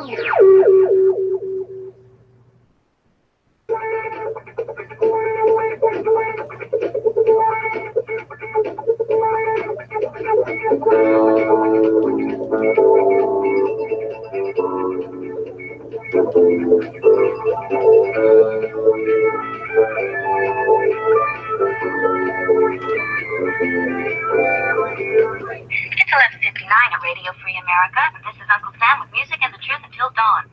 It's 11:59 at Radio Free America, and this is Uncle Sam with music and the truth until dawn.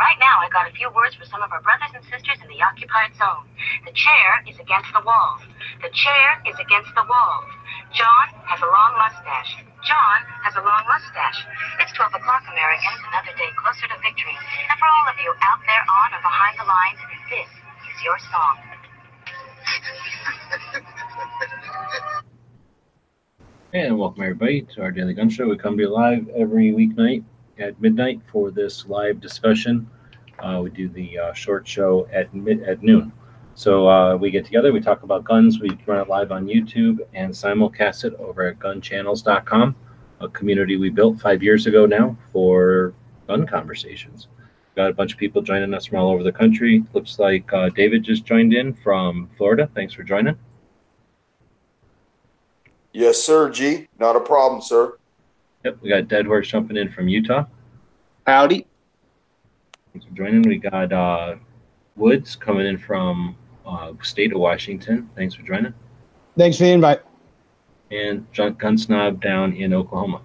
Right now, I got a few words for some of our brothers and sisters in the occupied zone. The chair is against the wall. The chair is against the wall. John has a long mustache. John has a long mustache. It's 12 o'clock, Americans, another day closer to victory. And for all of you out there on or behind the lines, this is your song. And welcome everybody to our Daily Gun Show. We come to you live every weeknight at midnight for this live discussion. Uh, we do the uh, short show at mid at noon. So uh, we get together, we talk about guns. We run it live on YouTube and simulcast it over at gunchannels.com, a community we built five years ago now for gun conversations. Got a bunch of people joining us from all over the country. Looks like uh, David just joined in from Florida. Thanks for joining. Yes, sir, G. Not a problem, sir. Yep, we got Dead Horse jumping in from Utah. Howdy. Thanks for joining. We got uh, Woods coming in from uh, state of Washington. Thanks for joining. Thanks for the invite. And John Gunsnob down in Oklahoma.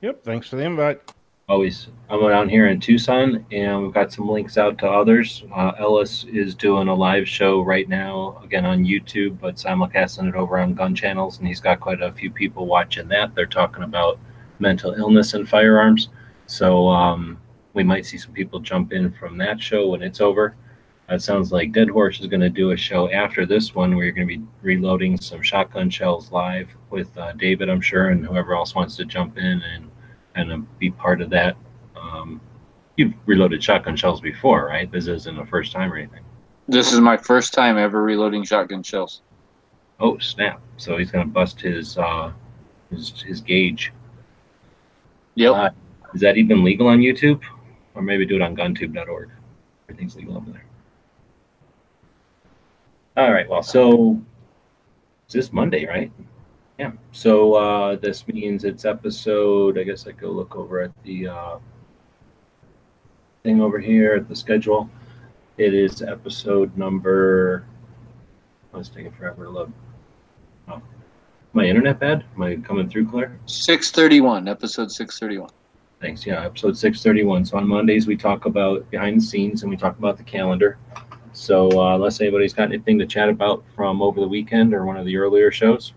Yep. Thanks for the invite. Always, I'm down here in Tucson, and we've got some links out to others. Uh, Ellis is doing a live show right now, again on YouTube, but simulcasting it over on gun channels, and he's got quite a few people watching that. They're talking about mental illness and firearms. So um, we might see some people jump in from that show when it's over. It sounds like Dead Horse is going to do a show after this one where you're going to be reloading some shotgun shells live with uh, David, I'm sure, and whoever else wants to jump in and and be part of that. Um, you've reloaded shotgun shells before, right? This isn't the first time or anything. This is my first time ever reloading shotgun shells. Oh snap! So he's going to bust his uh, his his gauge. Yep. Uh, is that even legal on YouTube? Or maybe do it on guntube.org. Everything's legal over there. All right. Well, so it's this Monday, right? Yeah. So uh, this means it's episode. I guess I go look over at the uh, thing over here at the schedule. It is episode number. Oh, it's taking forever to load. Oh, my internet bad? Am I coming through clear? 631, episode 631. Thanks. Yeah, episode 631. So on Mondays, we talk about behind the scenes and we talk about the calendar. So uh, unless anybody's got anything to chat about from over the weekend or one of the earlier shows,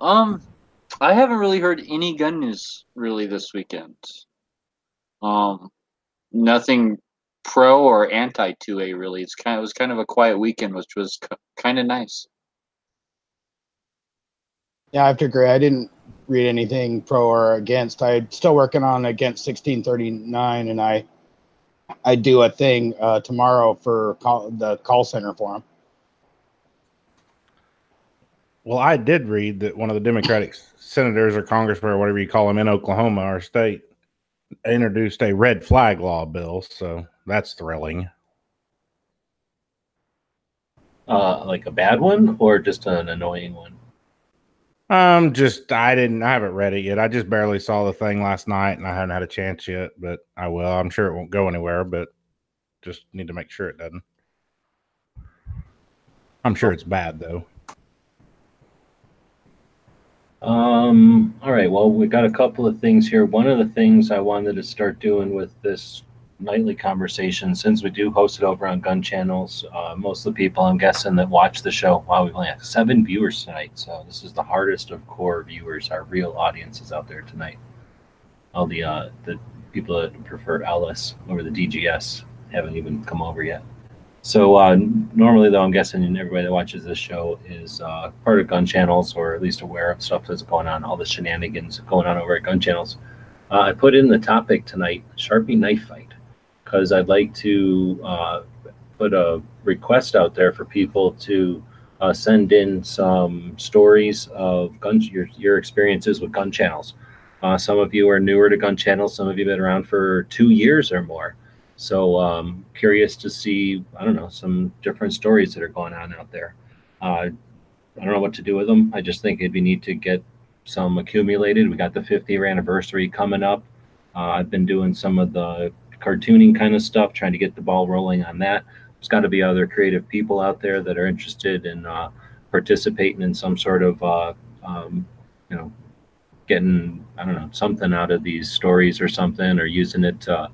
Um, I haven't really heard any gun news really this weekend. Um, nothing pro or anti 2A really. It's kind of, it was kind of a quiet weekend, which was k- kind of nice. Yeah, I have to agree. I didn't read anything pro or against. I'm still working on against 1639, and I I do a thing uh, tomorrow for call, the call center for them. Well, I did read that one of the Democratic senators or congressmen or whatever you call them in Oklahoma, our state, introduced a red flag law bill. So that's thrilling. uh, like a bad one or just an annoying one. Um, just I didn't, I haven't read it yet. I just barely saw the thing last night, and I haven't had a chance yet. But I will. I'm sure it won't go anywhere, but just need to make sure it doesn't. I'm sure it's bad though. Um, all right. Well, we got a couple of things here. One of the things I wanted to start doing with this nightly conversation, since we do host it over on Gun Channels, uh, most of the people I'm guessing that watch the show, wow, we've only had seven viewers tonight. So this is the hardest of core viewers. Our real audiences out there tonight. All the uh, the people that prefer Ellis over the DGS haven't even come over yet. So uh, normally, though, I'm guessing everybody that watches this show is uh, part of gun channels or at least aware of stuff that's going on, all the shenanigans going on over at gun channels. Uh, I put in the topic tonight, Sharpie knife fight, because I'd like to uh, put a request out there for people to uh, send in some stories of gun your, your experiences with gun channels. Uh, some of you are newer to Gun channels. Some of you have been around for two years or more. So um, curious to see, I don't know, some different stories that are going on out there. Uh, I don't know what to do with them. I just think it'd be neat to get some accumulated. We got the 50th anniversary coming up. Uh, I've been doing some of the cartooning kind of stuff, trying to get the ball rolling on that. There's got to be other creative people out there that are interested in uh, participating in some sort of, uh, um, you know, getting I don't know something out of these stories or something, or using it to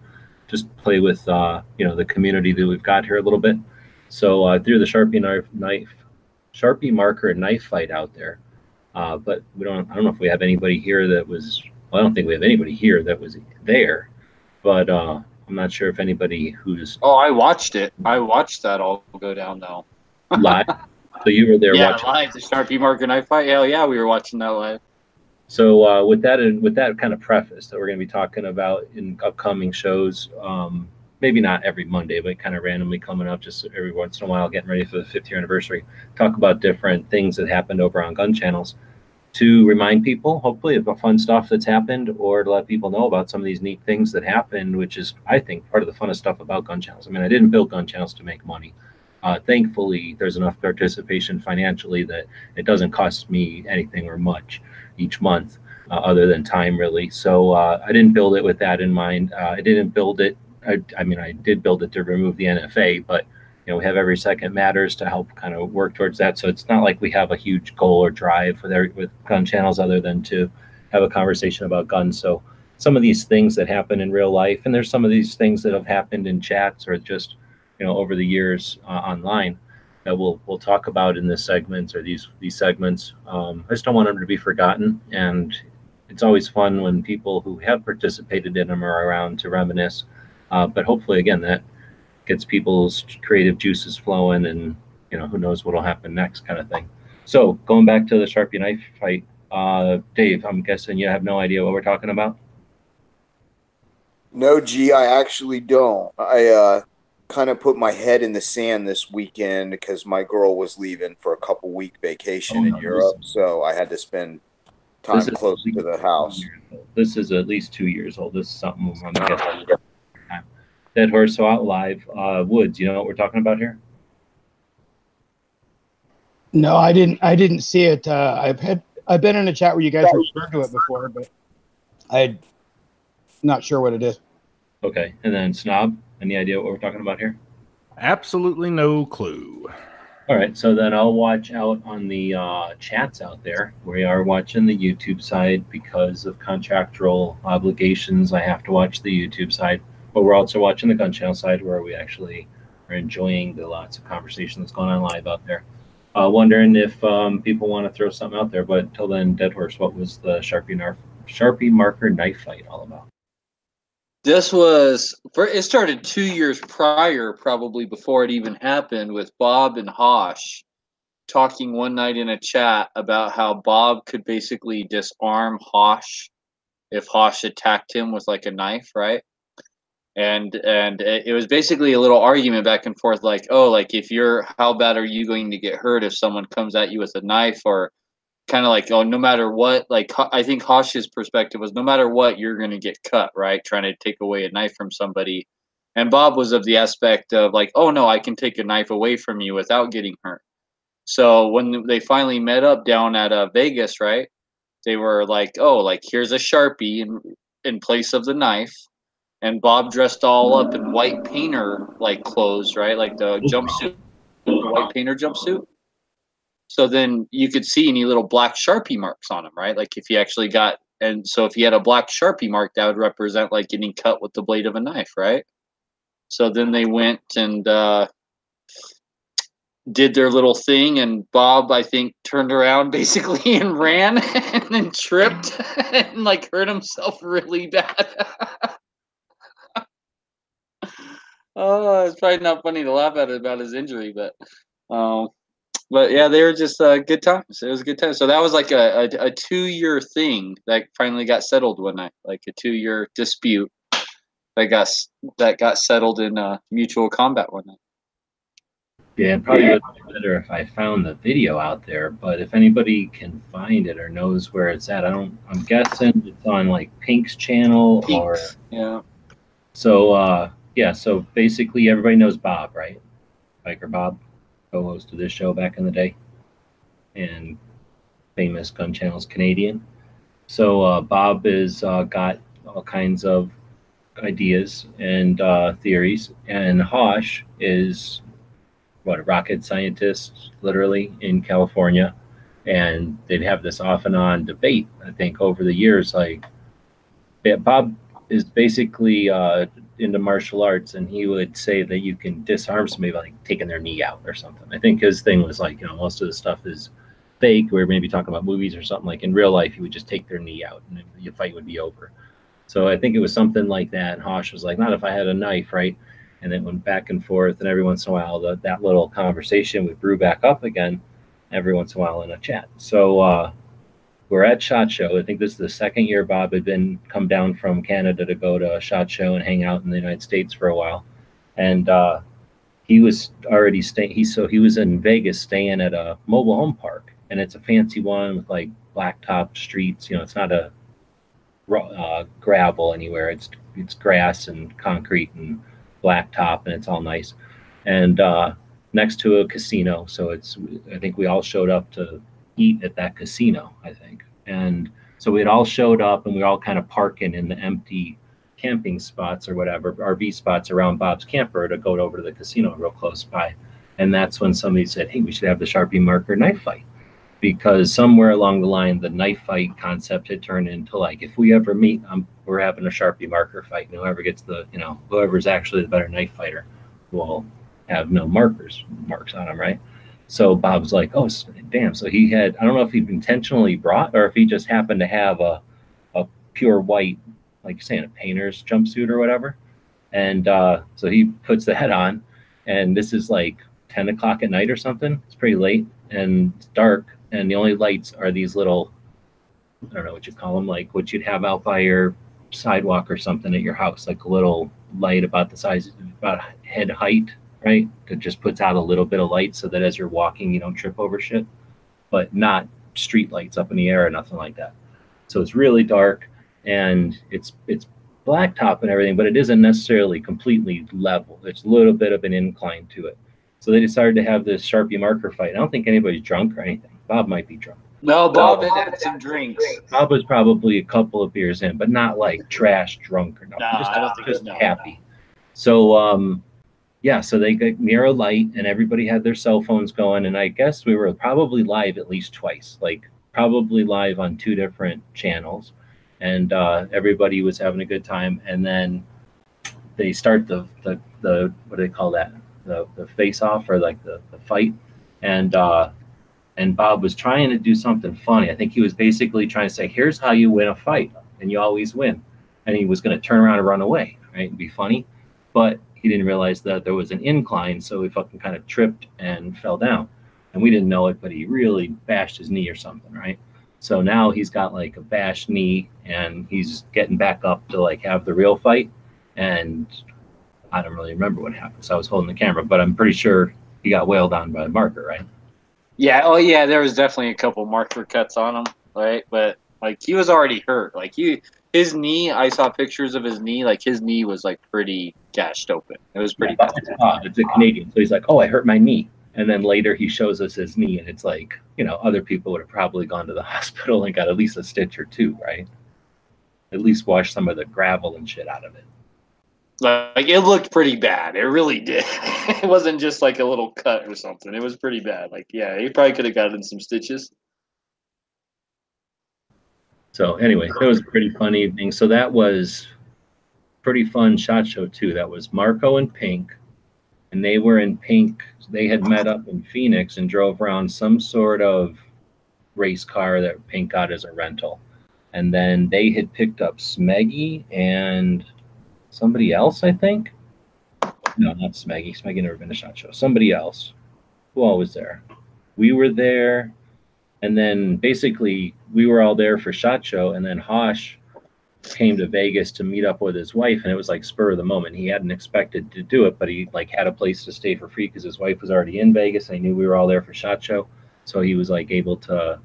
just play with uh, you know the community that we've got here a little bit. So uh, through the Sharpie knife, knife, Sharpie marker and knife fight out there, uh, but we don't. I don't know if we have anybody here that was. Well, I don't think we have anybody here that was there, but uh, I'm not sure if anybody who's Oh, I watched it. I watched that all go down though. live. so you were there yeah, watching. live the Sharpie marker knife fight. Hell yeah, we were watching that live. So uh, with that and with that kind of preface that we're going to be talking about in upcoming shows, um, maybe not every Monday, but kind of randomly coming up just every once in a while, getting ready for the fifth year anniversary. Talk about different things that happened over on gun channels to remind people, hopefully, of the fun stuff that's happened, or to let people know about some of these neat things that happened, which is, I think, part of the funnest stuff about gun channels. I mean, I didn't build gun channels to make money. Uh, thankfully, there's enough participation financially that it doesn't cost me anything or much each month, uh, other than time, really. So uh, I didn't build it with that in mind. Uh, I didn't build it. I, I, mean, I did build it to remove the NFA, but you know, we have every second matters to help kind of work towards that. So it's not like we have a huge goal or drive with every, with gun channels other than to have a conversation about guns. So some of these things that happen in real life, and there's some of these things that have happened in chats or just you know over the years uh, online that we'll we'll talk about in this segment or these these segments. Um, I just don't want them to be forgotten, and it's always fun when people who have participated in them are around to reminisce. Uh, but hopefully, again, that gets people's creative juices flowing, and you know who knows what'll happen next, kind of thing. So going back to the Sharpie knife fight, uh, Dave, I'm guessing you have no idea what we're talking about. No, gee i actually don't. I uh, kind of put my head in the sand this weekend because my girl was leaving for a couple week vacation Oh, in no, Europe, so I had to spend time close to the house. two years old. This is at least two years old. This is something I'm guessing. Dead Horse So Out Live. Uh, Woods, you know what we're talking about here? No, I didn't. I didn't see it. Uh, I've had. I've been in a chat where you guys referred to it before, but I'm not sure what it is. Okay. And then Snob, any idea what we're talking about here? Absolutely no clue. All right. So then I'll watch out on the uh, chats out there. We are watching the YouTube side because of contractual obligations. I have to watch the YouTube side, but we're also watching the gun channel side where we actually are enjoying the lots of conversation that's going on live out there. Uh, wondering if um, people want to throw something out there, but until then, Dead Horse, what was the Sharpie, Narf- Sharpie marker knife fight all about? This was it started two years prior, probably before it even happened, with Bob and Hosh talking one night in a chat about how Bob could basically disarm Hosh if Hosh attacked him with like a knife, right? And and it was basically a little argument back and forth, like, oh, like if you're, how bad are you going to get hurt if someone comes at you with a knife, or kind of like, oh, no matter what, like I think Hosh's perspective was, no matter what, you're going to get cut, right? Trying to take away a knife from somebody, and Bob was of the aspect of like, oh no, I can take a knife away from you without getting hurt. So when they finally met up down at uh, Vegas, right? They were like, oh, like here's a sharpie in in place of the knife, and Bob dressed all up in white painter like clothes, right? Like the jumpsuit, the white painter jumpsuit. So then you could see any little black sharpie marks on him, right? Like if he actually got, and so if he had a black sharpie mark, that would represent like getting cut with the blade of a knife, right? So then they went and uh, did their little thing, and Bob, I think, turned around basically and ran, and then tripped and like hurt himself really bad. Oh, it's probably not funny to laugh at it about his injury, but um, but yeah, they were just uh, good times. It was a good time. So that was like a, a, a two year thing that finally got settled one night, like a two year dispute that got that got settled in uh, mutual combat one night. Yeah, it probably would be better if I found the video out there. But if anybody can find it or knows where it's at, I don't. I'm guessing it's on like Pink's channel or Yeah. so. uh Yeah, so basically everybody knows Bob, right? Biker Bob, co-host of this show back in the day, and famous Gun Channel's Canadian. So uh, Bob has uh, got all kinds of ideas and uh, theories, and Hosh is what a rocket scientist, literally in California, and they'd have this off and on debate. I think over the years, like Bob is basically uh, into martial arts, and he would say that you can disarm somebody by like taking their knee out or something. I think his thing was like, you know, most of the stuff is fake. We're maybe talking about movies or something. Like in real life, you would just take their knee out, and your fight would be over. So I think it was something like that. And Hosh was like, not if I had a knife, right? And it went back and forth, and every once in a while, the, that little conversation would brew back up again. Every once in a while in a chat. So uh, we're at Shot Show. I think this is the second year Bob had been come down from Canada to go to a Shot Show and hang out in the United States for a while, and uh, he was already staying. He so he was in Vegas staying at a mobile home park, and it's a fancy one with like blacktop streets. You know, it's not a uh, gravel anywhere. It's it's grass and concrete and blacktop, and it's all nice. And uh, next to a casino, so it's I think we all showed up to eat at that casino. I think, and so we had all showed up, and we were all kind of parking in the empty camping spots or whatever RV spots around Bob's camper to go over to the casino real close by. And that's when somebody said, "Hey, we should have the Sharpie marker knife fight." because somewhere along the line the knife fight concept had turned into like if we ever meet we're having a sharpie marker fight and whoever gets the you know whoever's actually the better knife fighter will have no markers marks on them, right so bob's like oh damn so he had i don't know if he intentionally brought or if he just happened to have a, a pure white like you're saying a painter's jumpsuit or whatever. And uh, so he puts the head on and this is like 10 o'clock at night or something. It's pretty late and it's dark and the only lights are these little i don't know what you call them like what you'd have out by your sidewalk or something at your house like a little light about the size about head height right that just puts out a little bit of light so that as you're walking you don't trip over shit but not street lights up in the air or nothing like that so it's really dark and it's it's blacktop and everything but it isn't necessarily completely level It's a little bit of an incline to it so they decided to have this sharpie marker fight i don't think anybody's drunk or anything bob might be drunk No, Bob had had some drinks. Bob was probably a couple of beers in, but not like trash drunk or nothing. Nah, just I don't think just no. happy. So um yeah, so they got near light and everybody had their cell phones going and I guess we were probably live at least twice, like probably live on two different channels. And uh everybody was having a good time and then they start the the, the what do they call that? The the face off or like the, the fight. And uh and Bob was trying to do something funny. I think he was basically trying to say, "Here's how you win a fight, and you always win." And he was going to turn around and run away, right, and be funny, but he didn't realize that there was an incline, so he fucking kind of tripped and fell down. And we didn't know it, but he really bashed his knee or something, right? So now he's got like a bashed knee, and he's getting back up to like have the real fight. And I don't really remember what happened, so I was holding the camera, but I'm pretty sure he got wailed on by a marker, right? Yeah. Oh, yeah. There was definitely a couple marker cuts on him, right? But like he was already hurt. Like he, his knee. I saw pictures of his knee. Like his knee was like pretty gashed open. It was pretty Yeah, bad. it's odd. It's a Canadian. So he's like, oh, I hurt my knee. And then later he shows us his knee, and it's like, you know, other people would have probably gone to the hospital and got at least a stitch or two, right? At least wash some of the gravel and shit out of it. Like it looked pretty bad. It really did. it wasn't just like a little cut or something. It was pretty bad. Like yeah, he probably could have gotten some stitches. So anyway, it was a pretty fun evening. So that was pretty fun shot show too. That was Marco and Pink, and they were in Pink. They had met up in Phoenix and drove around some sort of race car that Pink got as a rental, and then they had picked up Smeggy and somebody else, I think. No, not Smeggy. Smeggy never been to shot show. Somebody else. Who all was there? We were there. And then basically we were all there for Shot Show, and then Hosh came to Vegas to meet up with his wife, and it was like spur of the moment. He hadn't expected to do it, but he like had a place to stay for free because his wife was already in Vegas. I knew we were all there for Shot Show, so he was like able to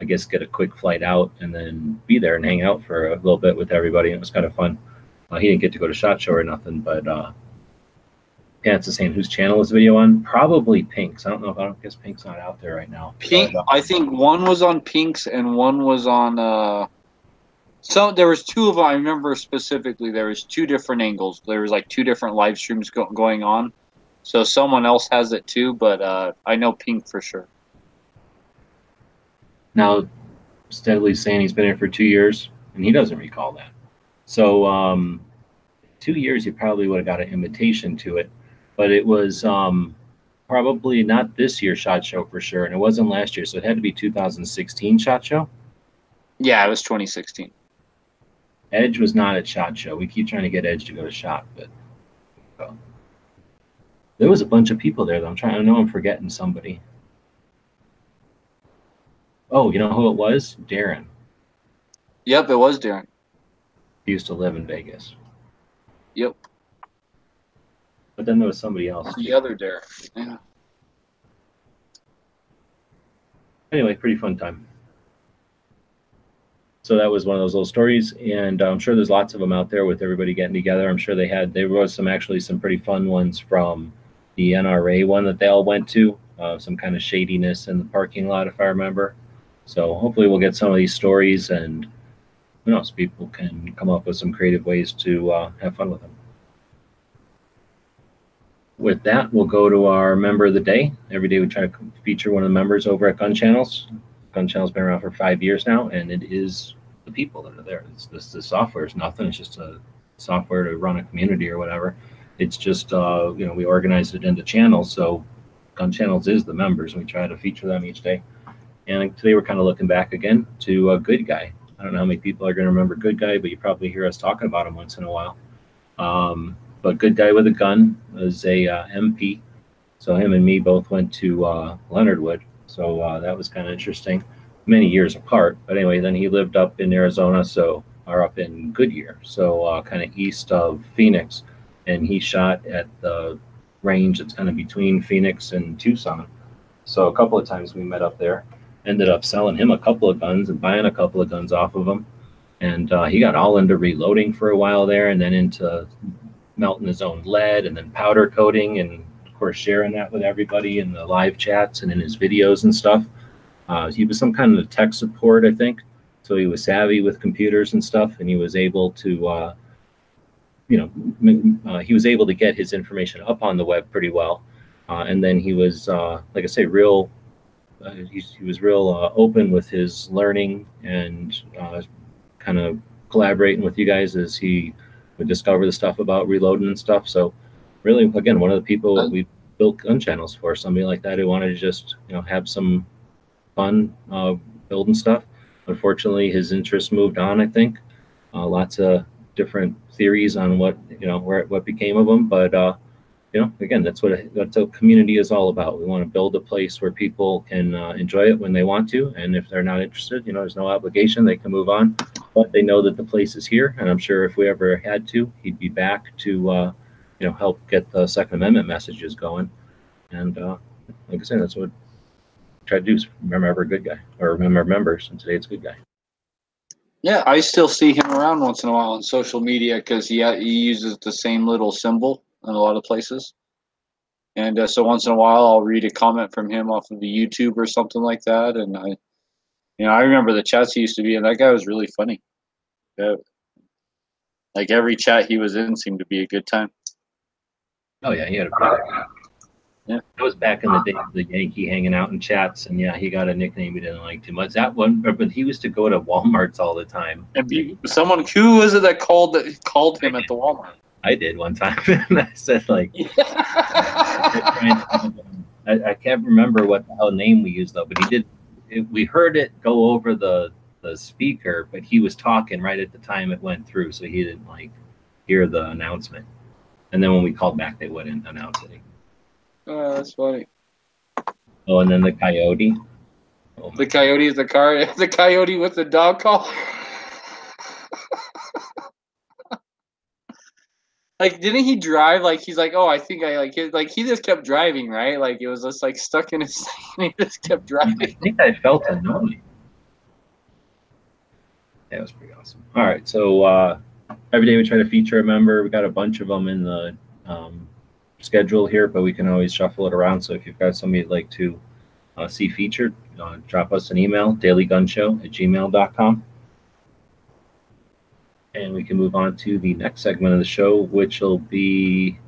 I guess, get a quick flight out and then be there and hang out for a little bit with everybody. And it was kind of fun. Uh, he didn't get to go to Shot Show or nothing, but uh, Pants is saying whose channel is the video on? Probably Pink's. I don't know if I don't guess Pink's not out there right now. Pink. Uh, I think one was on Pink's and one was on. uh So there was two of them. I remember specifically. There was two different angles. There was like two different live streams go- going on. So someone else has it too, but uh I know Pink for sure. now steadily saying he's been here for two years and he doesn't recall that so um two years he probably would have got an invitation to it but it was um probably not this year's shot show for sure and it wasn't last year so it had to be 2016 shot show? Yeah, it was 2016. edge was not at shot show. We keep trying to get edge to go to shot but there was a bunch of people there though. I'm trying i know i'm forgetting somebody. Oh you know who it was? Darren. Yep, it was Darren. He used to live in Vegas. Yep, But then there was somebody else. the other Derek. Yeah. Anyway, pretty fun time. So that was one of those little stories, and I'm sure there's lots of them out there with everybody getting together. I'm sure they had there was some actually some pretty fun ones from the NRA one that they all went to. Uh, some kind of shadiness in the parking lot, if I remember. So hopefully we'll get some of these stories, and who knows, people can come up with some creative ways to uh, have fun with them. With that, we'll go to our member of the day. Every day we try to feature one of the members over at Gun Channels. Gun Channel's been around for five years now, and it is the people that are there. It's this the software is nothing. It's just a software to run a community or whatever. It's just uh, you know we organize it into channels. So Gun Channels is the members, and we try to feature them each day. And today we're kind of looking back again to a good guy. I don't know how many people are going to remember good guy, but you probably hear us talking about him once in a while. Um, but good guy with a gun was a uh, MP. So him and me both went to uh, Leonard Wood. So uh, that was kind of interesting. Many years apart, but anyway, then he lived up in Arizona, so are up in Goodyear, so uh, kind of east of Phoenix, and he shot at the range that's kind of between Phoenix and Tucson. So a couple of times we met up there. Ended up selling him a couple of guns and buying a couple of guns off of him, and uh, he got all into reloading for a while there, and then into melting his own lead and then powder coating and of course sharing that with everybody in the live chats and in his videos and stuff. Uh, he was some kind of tech support i think. So he was savvy with computers and stuff and he was able to uh, you know uh, he was able to get his information up on the web pretty well. Uh, and then he was uh, like i say real uh, he, he was real open with his learning and kind of collaborating with you guys as he would discover the stuff about reloading and stuff. So really, again, one of the people we built gun channels for, somebody like that who wanted to just, you know, have some fun uh, building stuff. Unfortunately, his interest moved on, I think. Uh, lots of different theories on what, you know, where what became of him. But, uh, you know, again, that's what a, that's a community is all about. We want to build a place where people can uh, enjoy it when they want to. And if they're not interested, you know, there's no obligation. They can move on but they know that the place is here. And I'm sure if we ever had to, he'd be back to, uh, you know, help get the Second Amendment messages going. And uh, like I said, that's what I try to do is remember a good guy or remember members. And today it's a good guy. Yeah, I still see him around once in a while on social media because he he uses the same little symbol in a lot of places. And uh, so once in a while, I'll read a comment from him off of the YouTube or something like that. And I, you know, I remember the chats he used to be in. That guy was really funny. Yeah. Like every chat he was in seemed to be a good time. Oh, yeah, he had a great Yeah. That was back in the day of the Yankee hanging out in chats. And yeah, he got a nickname he didn't like too much. That one, but he used to go to Walmart's all the time. And be, someone who was it that called that called him at the Walmart? I did one time. and I said, like, I, I can't remember what the hell name we used though, but he did. It, we heard it go over the the speaker, but he was talking right at the time it went through, so he didn't like hear the announcement. And then when we called back, they wouldn't announce it. oh, that's funny. Oh, and then the coyote. Oh The coyote is the car. The coyote with the dog call. Like, didn't he drive? Like, he's like, oh, I think I like. Like, he just kept driving, right? Like, it was just like stuck in his. Thing, and he just kept driving. I think I felt annoyed. Yeah, it was pretty awesome. All right, so uh, every day we try to feature a member. We got a bunch of them in the um, schedule here, but we can always shuffle it around. So if you've got somebody you'd like to uh, see featured, uh, drop us an email, dailygunshow at gmail.com. And we can move on to the next segment of the show, which will be.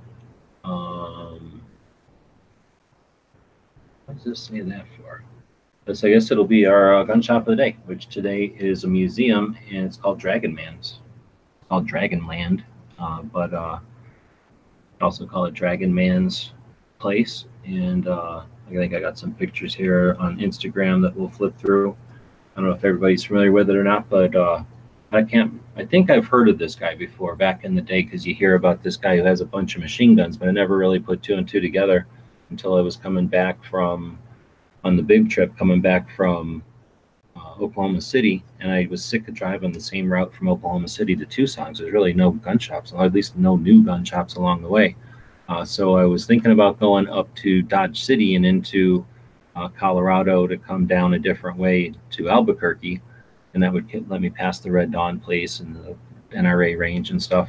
Um, what does this say that for? This, I guess it'll be our uh, gun shop of the day, which today is a museum and it's called Dragon Man's. It's called Dragonland, uh, but uh, also call it Dragon Man's Place. And uh, I think I got some pictures here on Instagram that we'll flip through. I don't know if everybody's familiar with it or not, but uh, I can't. I think I've heard of this guy before back in the day because you hear about this guy who has a bunch of machine guns, but I never really put two and two together until I was coming back from on the big trip, coming back from uh, Oklahoma City, and I was sick of driving the same route from Oklahoma City to Tucson. So there's really no gun shops, or at least no new gun shops along the way. Uh, so I was thinking about going up to Dodge City and into uh, Colorado to come down a different way to Albuquerque, and that would get, let me pass the Red Dawn place and the NRA range and stuff.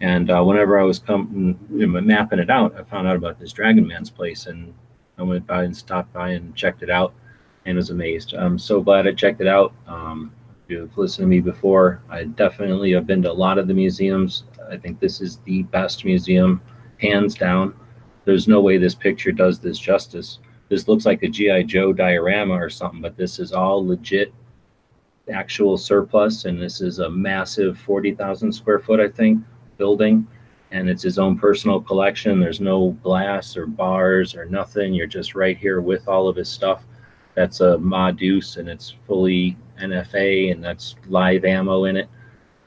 And uh, whenever I was coming, you know, mapping it out, I found out about this Dragon Man's place, and I went by and stopped by and checked it out, and was amazed. I'm so glad I checked it out. Um, you've listened to me before, I definitely have been to a lot of the museums. I think this is the best museum, hands down. There's no way this picture does this justice. This looks like a GI Joe diorama or something, but this is all legit actual surplus, and this is a massive 40,000 square foot, I think, building, and it's his own personal collection. There's no glass or bars or nothing. You're just right here with all of his stuff. That's a Ma Deuce, and it's fully NFA, and that's live ammo in it.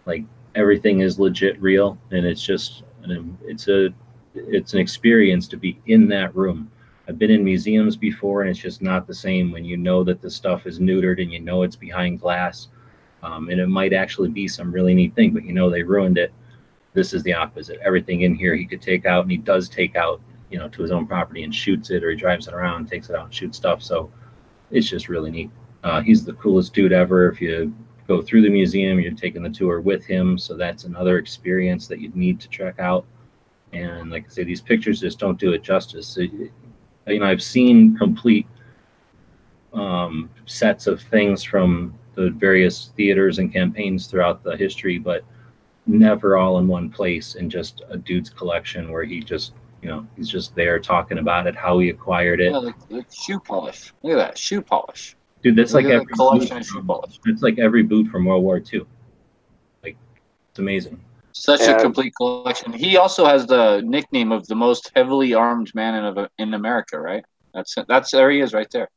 Like everything is legit real, and it's just an, it's a it's an experience to be in that room. I've been in museums before, and it's just not the same when you know that the stuff is neutered and you know it's behind glass. Um, and it might actually be some really neat thing, but you know they ruined it. This is the opposite. Everything in here he could take out, and he does take out, you know, to his own property and shoots it, or he drives it around, takes it out, and shoots stuff. So it's just really neat. Uh, he's the coolest dude ever. If you go through the museum, you're taking the tour with him, so that's another experience that you'd need to check out. And like I say, these pictures just don't do it justice. So, you know, I've seen complete um, sets of things from the various theaters and campaigns throughout the history, but never all in one place in just a dude's collection where he just, you know, he's just there talking about it, how he acquired it. Yeah, like, shoe polish. Look at that shoe polish. Dude, that's Look like every collection boot of shoe polish. It's like every boot from World War II. Like, it's amazing. Such Yeah. a complete collection. He also has the nickname of the most heavily armed man in in America, right? That's that's there he is right there.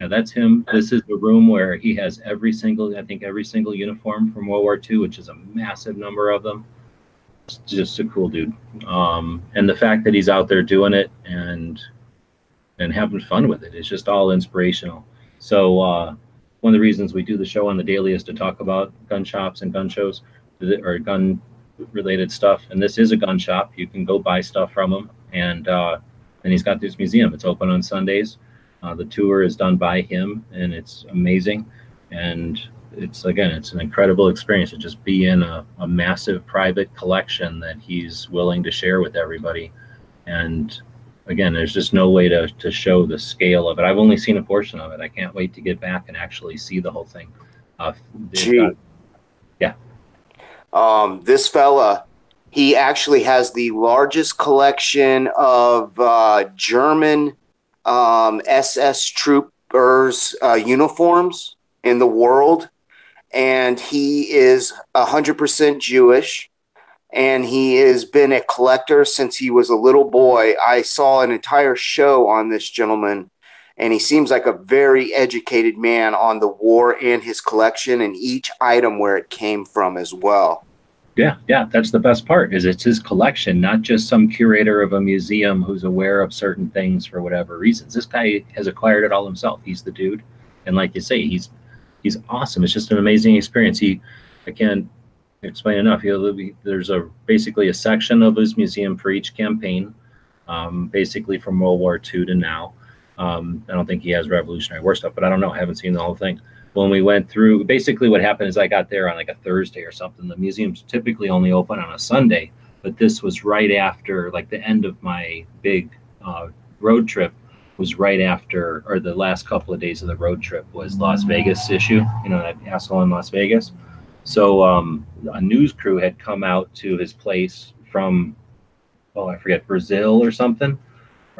Now that's him. This is the room where he has every single, I think, every single uniform from World War II, which is a massive number of them. It's just a cool dude. Um, and the fact that he's out there doing it and and having fun with it is just all inspirational. So uh, one of the reasons we do the show on the daily is to talk about gun shops and gun shows or gun related stuff. And this is a gun shop. You can go buy stuff from him. And uh, and he's got this museum. It's open on Sundays. Uh, the tour is done by him, and it's amazing. And it's again, it's an incredible experience to just be in a, a massive private collection that he's willing to share with everybody. And again, there's just no way to to show the scale of it. I've only seen a portion of it. I can't wait to get back and actually see the whole thing. Uh, Gee. got- Um, this fella, he actually has the largest collection of uh, German um, SS troopers' uh, uniforms in the world, and he is hundred percent Jewish. And he has been a collector since he was a little boy. I saw an entire show on this gentleman, and he seems like a very educated man on the war and his collection and each item where it came from as well. Yeah, yeah, that's the best part. Is it's his collection, not just some curator of a museum who's aware of certain things for whatever reasons. This guy has acquired it all himself. He's the dude, and like you say, he's he's awesome. It's just an amazing experience. He, I can't explain enough. He'll, be- there's a basically a section of his museum for each campaign, um, basically from World War II to now. Um, I don't think he has Revolutionary War stuff, but I don't know. I haven't seen the whole thing. when we went through, basically what happened is I got there on like a Thursday or something. The museum's typically only open on a Sunday, but this was right after like the end of my big uh, road trip was right after or the last couple of days of the road trip was Las Vegas issue, you know, that asshole in Las Vegas. So um, a news crew had come out to his place from, oh, I forget, Brazil or something,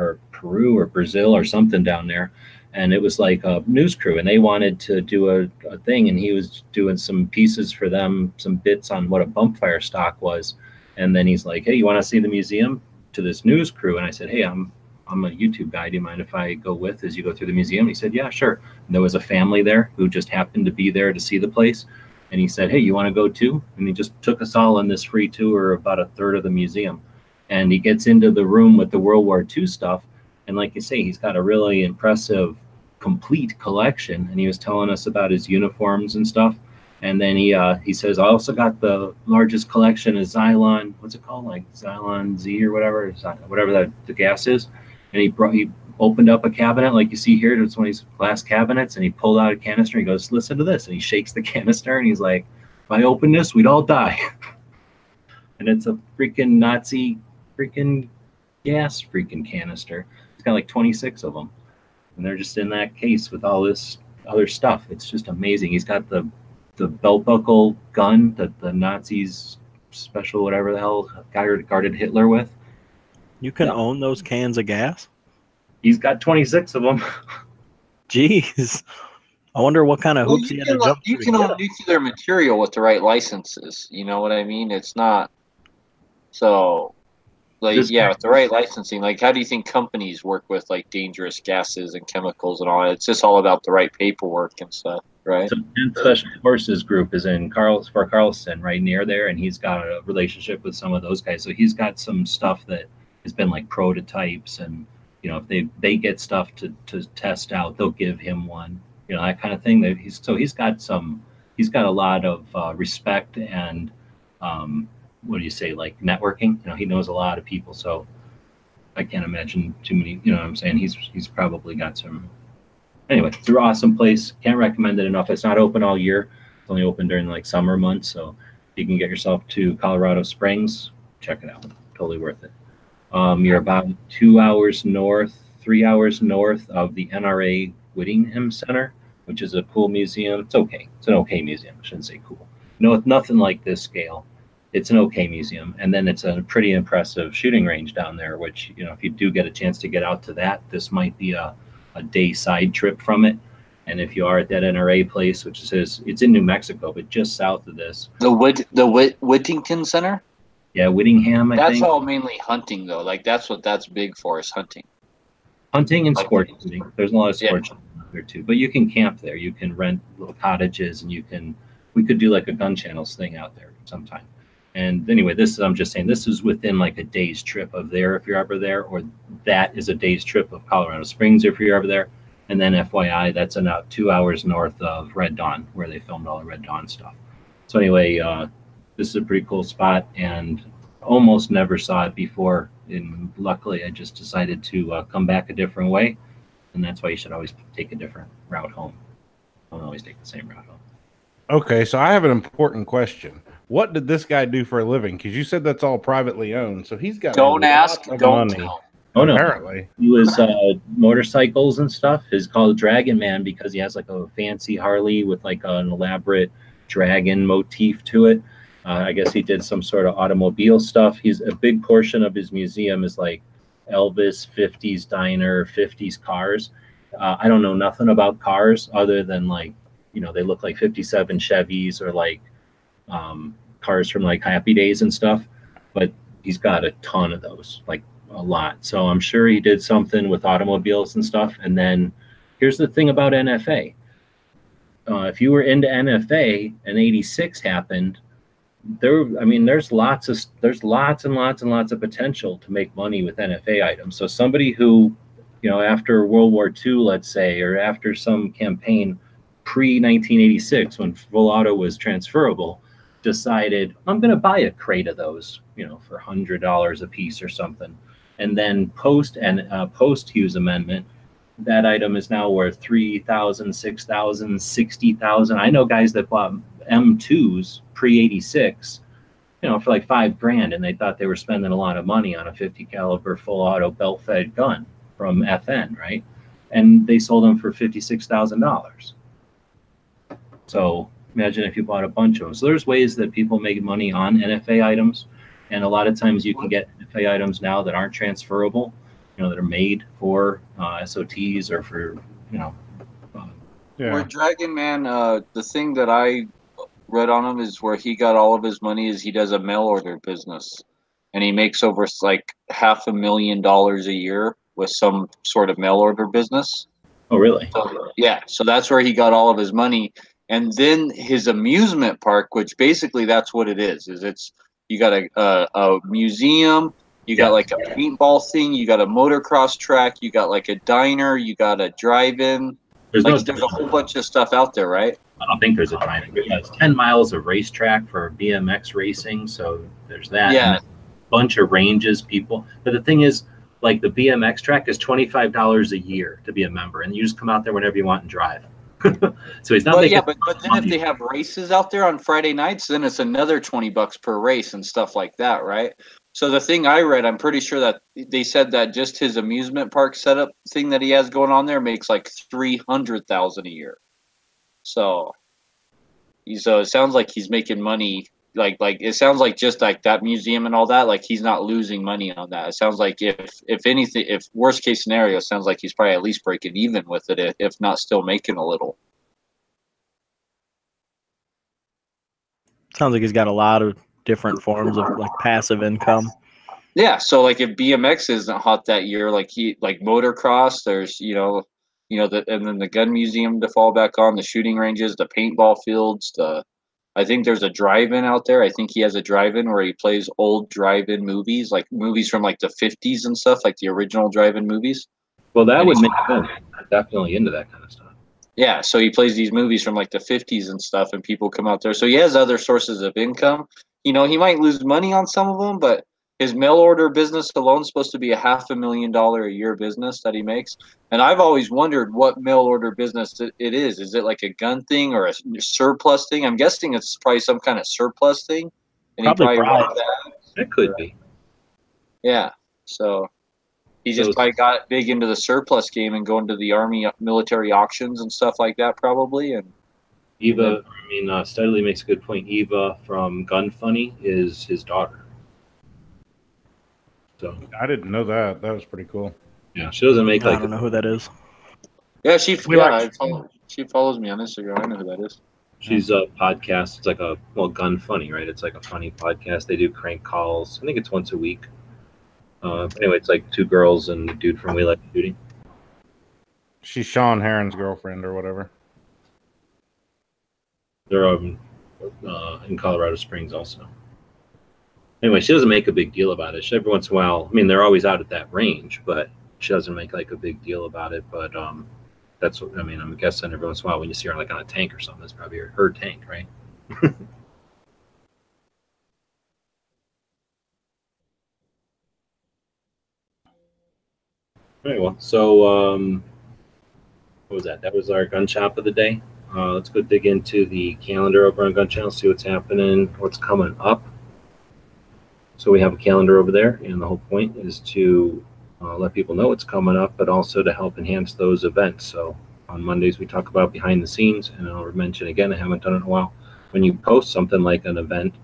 or Peru or Brazil or something down there. And it was like a news crew, and they wanted to do a, a thing, and he was doing some pieces for them, some bits on what a bump fire stock was. And then he's like, "Hey, you want to see the museum?" To this news crew, and I said, "Hey, I'm I'm a YouTube guy. Do you mind if I go with as you go through the museum?" He said, "Yeah, sure." And there was a family there who just happened to be there to see the place, and he said, "Hey, you want to go too?" And he just took us all on this free tour, about a third of the museum. And he gets into the room with the World War II stuff, and like you say, he's got a really impressive, complete collection. And he was telling us about his uniforms and stuff. And then he uh, he says, I also got the largest collection of Zyklon. What's it called? Like Zyklon Z or whatever, whatever that the gas is. And he brought he opened up a cabinet like you see here. It's one of these glass cabinets, and he pulled out a canister. And he goes, "Listen to this," and he shakes the canister, and he's like, "If I open this, we'd all die." and it's a freaking Nazi freaking gas freaking canister. It's got like 26 of them, and they're just in that case with all this other stuff. It's just amazing. He's got the the belt buckle gun that the Nazis special whatever the hell guarded, guarded Hitler with. You can Yeah. own those cans of gas? He's got 26 of them. Jeez. I wonder what kind of Well, hoops he you had to jump you can own nuclear material with the right licenses. You know what I mean? It's not so like This- yeah, with the right licensing. Like, how do you think companies work with like dangerous gases and chemicals and all? that? It's just all about the right paperwork and stuff, right? So 10th Special Forces Group is in Carl for Carson, right near there, and he's got a relationship with some of those guys. So he's got some stuff that has been like prototypes, and you know, if they they get stuff to to test out, they'll give him one, you know, that kind of thing. That he's so he's got some, he's got a lot of uh, respect and um, what do you say, like networking. You know, he knows a lot of people, so I can't imagine too many. You know, what I'm saying he's he's probably got some anyway, it's an awesome place. Can't recommend it enough. It's not open all year. It's only open during like summer months. So you can get yourself to Colorado Springs, check it out. Totally worth it. Um, you're about two hours north, three hours north of the NRA Whittingham Center, which is a cool museum. It's okay. It's an okay museum. I shouldn't say cool. No, it's nothing like this scale. It's an okay museum. And then it's a pretty impressive shooting range down there, which, you know, if you do get a chance to get out to that, this might be a a day side trip from it. And if you are at that NRA place, which is it's in New Mexico, but just south of this, The Whit the Whit Whittington Center. yeah, Whittingham, I That's think. all mainly hunting though. Like that's what that's big for is hunting. Hunting and Like- sport shooting. There's a lot of Yeah. sport shooting there too. But you can camp there. You can rent little cottages, and you can. We could do like a gun channels thing out there sometime. And anyway, this I'm just saying this is within like a day's trip of there if you're ever there, or that is a day's trip of Colorado Springs if you're ever there. And then FYI, that's about two hours north of Red Dawn, where they filmed all the Red Dawn stuff. So anyway, uh, this is a pretty cool spot, and almost never saw it before. And luckily, I just decided to uh, come back a different way, and that's why you should always take a different route home. Don't always take the same route home. Okay, so I have an important question. What did this guy do for a living? Because you said that's all privately owned, so he's got Don't lot ask, of don't money, tell. Oh no, Apparently, he was uh, motorcycles and stuff. He's called Dragon Man because he has like a fancy Harley with like an elaborate dragon motif to it. Uh, I guess he did some sort of automobile stuff. He's a big portion of his museum is like Elvis 50s diner, 50s cars. Uh, I don't know nothing about cars other than like, you know, they look like 57 Chevys or like um, cars from like Happy Days and stuff. But he's got a ton of those, like a lot. So I'm sure he did something with automobiles and stuff. And then here's the thing about NFA. Uh, if you were into NFA and 86 happened, there I mean there's lots of there's lots and lots and lots of potential to make money with NFA items. So somebody who, you know, after World War II, let's say, or after some campaign pre 1986 when full auto was transferable, decided I'm going to buy a crate of those, you know, for hundred dollars a piece or something, and then post and uh, post Hughes Amendment that item is now worth 3000 6000 60000 i know guys that bought m2s pre-86 you know for like five grand and they thought they were spending a lot of money on a 50 caliber full auto belt fed gun from fn right? And they sold them for $56000 so imagine if you bought a bunch of them so there's ways that people make money on nfa items and a lot of times you can get nfa items now that aren't transferable you know that are made for uh, SOTs or for you know. Uh, Where Dragon Man, uh, the thing that I read on him is where he got all of his money is he does a mail order business, and he makes over like half a million dollars a year with some sort of mail order business. oh really? So, yeah, so that's where he got all of his money, and then his amusement park, which basically that's what it is. Is it's you got a a, a museum, you got like a paintball thing, you got a motocross track, you got like a diner, you got a drive-in. There's Like no. there's a whole bunch of stuff out there, right? I don't think there's a. Yeah, it's ten miles of racetrack for BMX racing, so there's that. Yeah. And a bunch of ranges, people. But the thing is, like the BMX track is twenty five dollars a year to be a member, and you just come out there whenever you want and drive. so he's not Well, making. yeah, but, but then if they have races out there on Friday nights, then it's another twenty bucks per race and stuff like that, right? So the thing I read, I'm pretty sure that they said that just his amusement park setup thing that he has going on there makes like three hundred thousand a year. So uh, it sounds like he's making money. Like like it sounds like just like that museum and all that. Like he's not losing money on that. It sounds like if if anything, if worst case scenario, it sounds like he's probably at least breaking even with it, if- if not still making a little. Sounds like he's got a lot of different forms of like passive income. Yeah, so like if BMX isn't hot that year, like he like motocross, there's you know, you know the and then the gun museum to fall back on, the shooting ranges, the paintball fields, the I think there's a drive-in out there. I think he has a drive-in where he plays old drive-in movies, like movies from like the 50s and stuff, like the original drive-in movies. well, that would make sense. I'm definitely into that kind of stuff. Yeah, so he plays these movies from like the 50s and stuff, and people come out there. So he has other sources of income. You know, he might lose money on some of them, but his mail order business alone is supposed to be a half a million dollar a year business that he makes. And I've always wondered what mail order business it it is. Is it like a gun thing or a surplus thing? I'm guessing it's probably some kind of surplus thing. And Probably he probably that. That could be. Yeah. So he just Those- probably got big into the surplus game and going to the army military auctions and stuff like that, probably. And Eva, I mean, uh, Steadily makes a good point. Eva from Gun Funny is his daughter. So I didn't know that. That was pretty cool. yeah, she doesn't make like. I don't know who that is. yeah, she We yeah, like- I follow, she follows me on Instagram. I know who that is. She's a podcast. It's like a well, gun funny, right? It's like a funny podcast. They do crank calls. I think it's once a week. Uh, anyway, it's like two girls and a dude from We Like Shooting. She's Shawn Herrin's girlfriend or whatever. They're um, uh, in Colorado Springs also. Anyway, she doesn't make a big deal about it. She, every once in a while, I mean, they're always out at that range, but she doesn't make like a big deal about it. But um, that's what I mean. I'm guessing every once in a while when you see her like on a tank or something, that's probably her, tank, right? All right, well, so um, what was that? That was our gun shop of the day. Uh, let's go dig into the calendar over on Gun Channel, see what's happening, what's coming up. So we have a calendar over there, and the whole point is to uh, let people know what's coming up, but also to help enhance those events. So on Mondays we talk about behind the scenes, and I'll mention again, I haven't done it in a while. When you post something like an event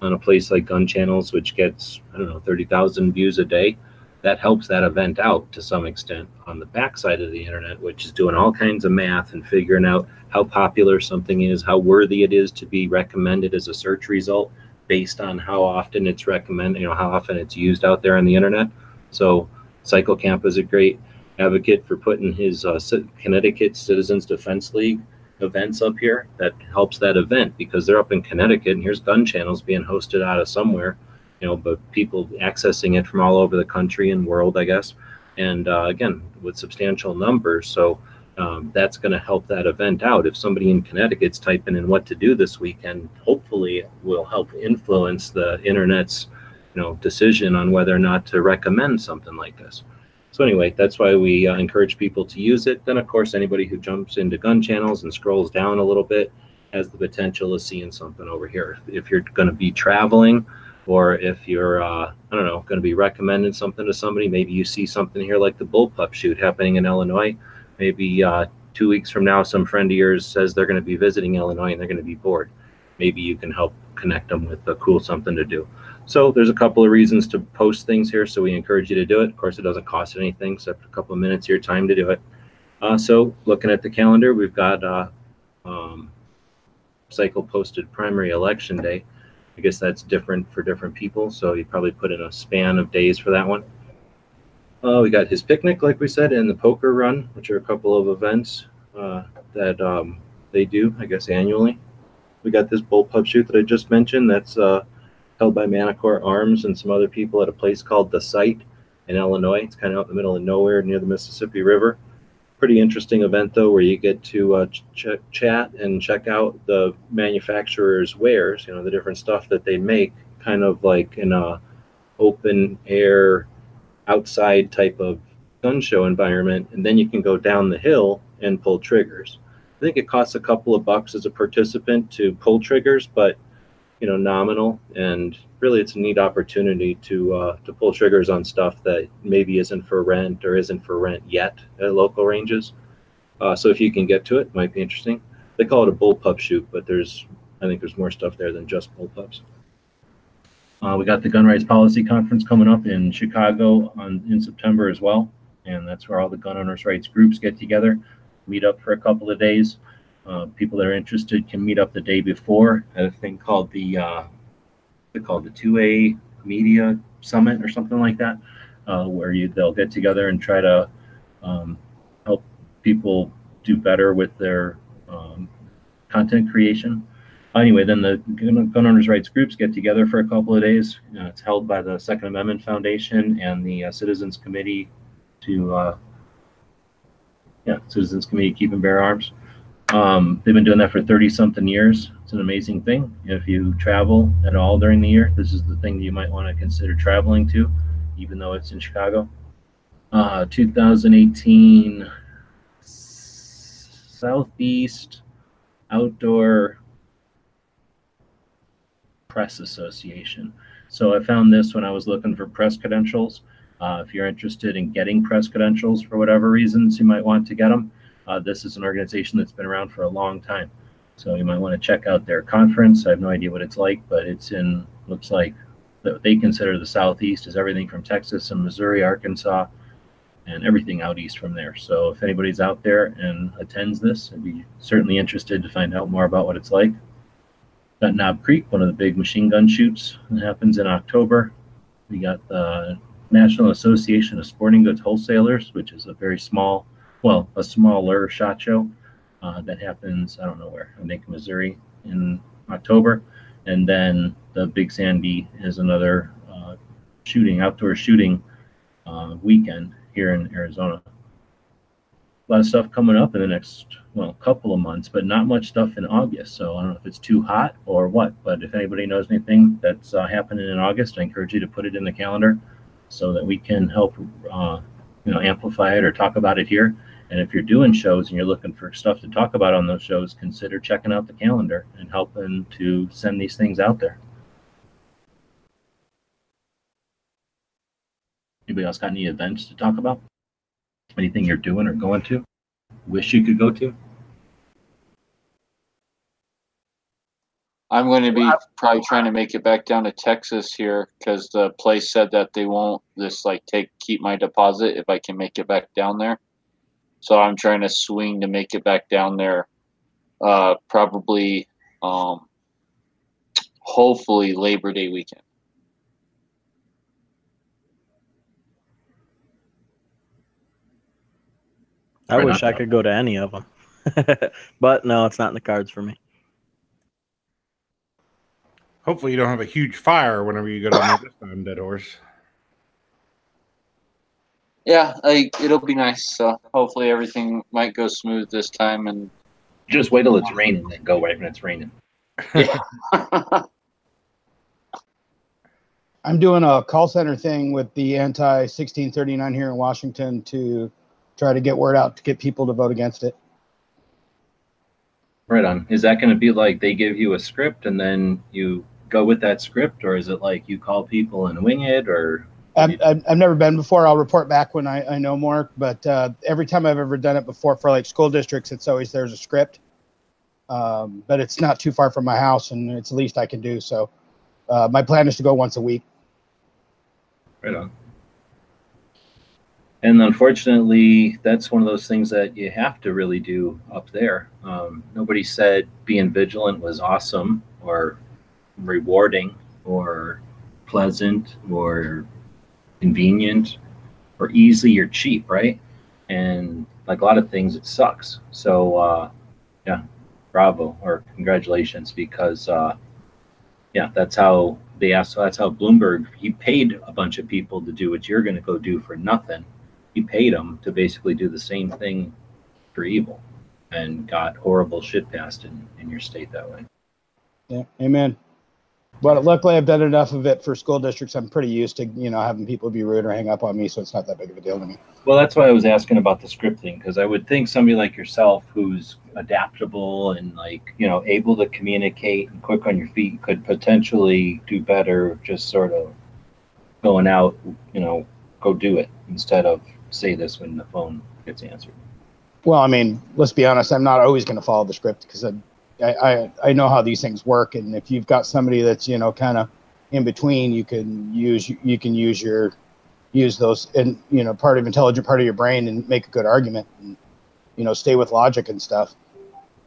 on a place like Gun Channels, which gets I don't know thirty thousand views a day, that helps that event out to some extent on the backside of the internet, which is doing all kinds of math and figuring out how popular something is, how worthy it is to be recommended as a search result based on how often it's recommended, you know, how often it's used out there on the internet. So Cycle Camp is a great advocate for putting his uh, Connecticut Citizens Defense League events up here. That helps that event because they're up in Connecticut and here's gun channels being hosted out of somewhere, you know, but people accessing it from all over the country and world, I guess. And uh, again, with substantial numbers. So um, that's going to help that event out. If somebody in Connecticut's typing in what to do this weekend, hopefully will help influence the internet's, you know, decision on whether or not to recommend something like this. So anyway, that's why we uh, encourage people to use it. Then of course, anybody who jumps into gun channels and scrolls down a little bit has the potential of seeing something over here. If you're going to be traveling, or if you're uh, I don't know going to be recommending something to somebody, maybe you see something here like the bullpup shoot happening in Illinois. Maybe uh, two weeks from now, some friend of yours says they're going to be visiting Illinois and they're going to be bored. Maybe you can help connect them with a cool something to do. So there's a couple of reasons to post things here. So we encourage you to do it. Of course, it doesn't cost anything except a couple of minutes of your time to do it. Uh, so looking at the calendar, we've got uh, um, cycle posted primary election day. I guess that's different for different people. So you probably put in a span of days for that one. Uh, we got his picnic, like we said, and the poker run, which are a couple of events uh, that um, they do, I guess, annually. We got this bullpup shoot that I just mentioned. That's uh, held by Manticore Arms and some other people at a place called The Site in Illinois. It's kind of out in the middle of nowhere near the Mississippi River. Pretty interesting event, though, where you get to uh, ch- chat and check out the manufacturer's wares, you know, the different stuff that they make, kind of like in a open air outside type of gun show environment, and then you can go down the hill and pull triggers. I think it costs a couple of bucks as a participant to pull triggers, but you know, nominal, and really it's a neat opportunity to uh, to pull triggers on stuff that maybe isn't for rent or isn't for rent yet at local ranges. Uh, so if you can get to it, might be interesting. They call it a bullpup shoot, but there's I think there's more stuff there than just bullpups. Uh, we got the gun rights policy conference coming up in Chicago on in September as well, and that's where all the gun owners' rights groups get together, meet up for a couple of days. Uh, people that are interested can meet up the day before at a thing called the uh, called the 2A Media Summit or something like that, uh, where you they'll get together and try to um, help people do better with their um, content creation anyway, then the gun owners' rights groups get together for a couple of days. It's held by the Second Amendment Foundation and the uh, Citizens Committee to, uh, yeah, Citizens Committee Keep and Bear Arms. Um, they've been doing that for 30 something years. It's an amazing thing. If you travel at all during the year, this is the thing that you might want to consider traveling to, even though it's in Chicago. Uh, 2018 Southeast Outdoor Press Association. So I found this when I was looking for press credentials. Uh, if you're interested in getting press credentials for whatever reasons you might want to get them, uh, this is an organization that's been around for a long time. So you might want to check out their conference. I have no idea what it's like, but it's in, looks like they consider the Southeast as everything from Texas and Missouri, Arkansas, and everything out east from there. So if anybody's out there and attends this, I'd be certainly interested to find out more about what it's like got Knob Creek, one of the big machine gun shoots that happens in October. We got the National Association of Sporting Goods Wholesalers, which is a very small, well, a smaller shot show uh, that happens, I don't know where, I think Missouri in October. And then the Big Sandy is another uh, shooting, outdoor shooting uh, weekend here in Arizona. A lot of stuff coming up in the next well, couple of months, but not much stuff in August. So I don't know if it's too hot or what. But if anybody knows anything that's uh, happening in August, I encourage you to put it in the calendar so that we can help, uh, you know, amplify it or talk about it here. And if you're doing shows and you're looking for stuff to talk about on those shows, consider checking out the calendar and helping to send these things out there. Anybody else got any events to talk about? Anything you're doing or going to? wish you could go to? I'm going to be probably trying to make it back down to Texas here because the place said that they won't just like take keep my deposit if I can make it back down there. So I'm trying to swing to make it back down there. Uh, probably, um, hopefully Labor Day weekend. I Right wish on. I could go to any of them, but no, it's not in the cards for me. Hopefully, you don't have a huge fire whenever you go down there this time, Dead Horse. Yeah, I, it'll be nice. So hopefully everything might go smooth this time. And Just wait till it's raining, then go right when it's raining. I'm doing a call center thing with the anti 1639 here in Washington to try to get word out to get people to vote against it. Right on. Is that going to be like they give you a script and then you go with that script, or is it like you call people and wing it, or I've, I've, I've never been before. I'll report back when I, I know more. But uh, every time I've ever done it before for like school districts, it's always there's a script. Um, but it's not too far from my house, and it's the least I can do. So uh, my plan is to go once a week. Right on. And unfortunately, that's one of those things that you have to really do up there. Um, nobody said being vigilant was awesome or rewarding or pleasant or convenient or easy or cheap, right? And like a lot of things, it sucks. So, uh, yeah, bravo or congratulations because, uh, yeah, that's how they asked. That's how Bloomberg he paid a bunch of people to do what you're going to go do for nothing. He paid them to basically do the same thing for evil, and got horrible shit passed in in your state that way. Yeah, amen. But luckily, I've done enough of it for school districts. I'm pretty used to, you know, having people be rude or hang up on me, so it's not that big of a deal to me. Well, that's why I was asking about the scripting because I would think somebody like yourself who's adaptable and like you know able to communicate and quick on your feet could potentially do better just sort of going out, you know, go do it instead of say this when the phone gets answered. Well, I mean, let's be honest. I'm not always going to follow the script because I, I, I know how these things work, and if you've got somebody that's you know kind of in between, you can use you can use your use those and you know part of intelligent part of your brain and make a good argument and you know stay with logic and stuff.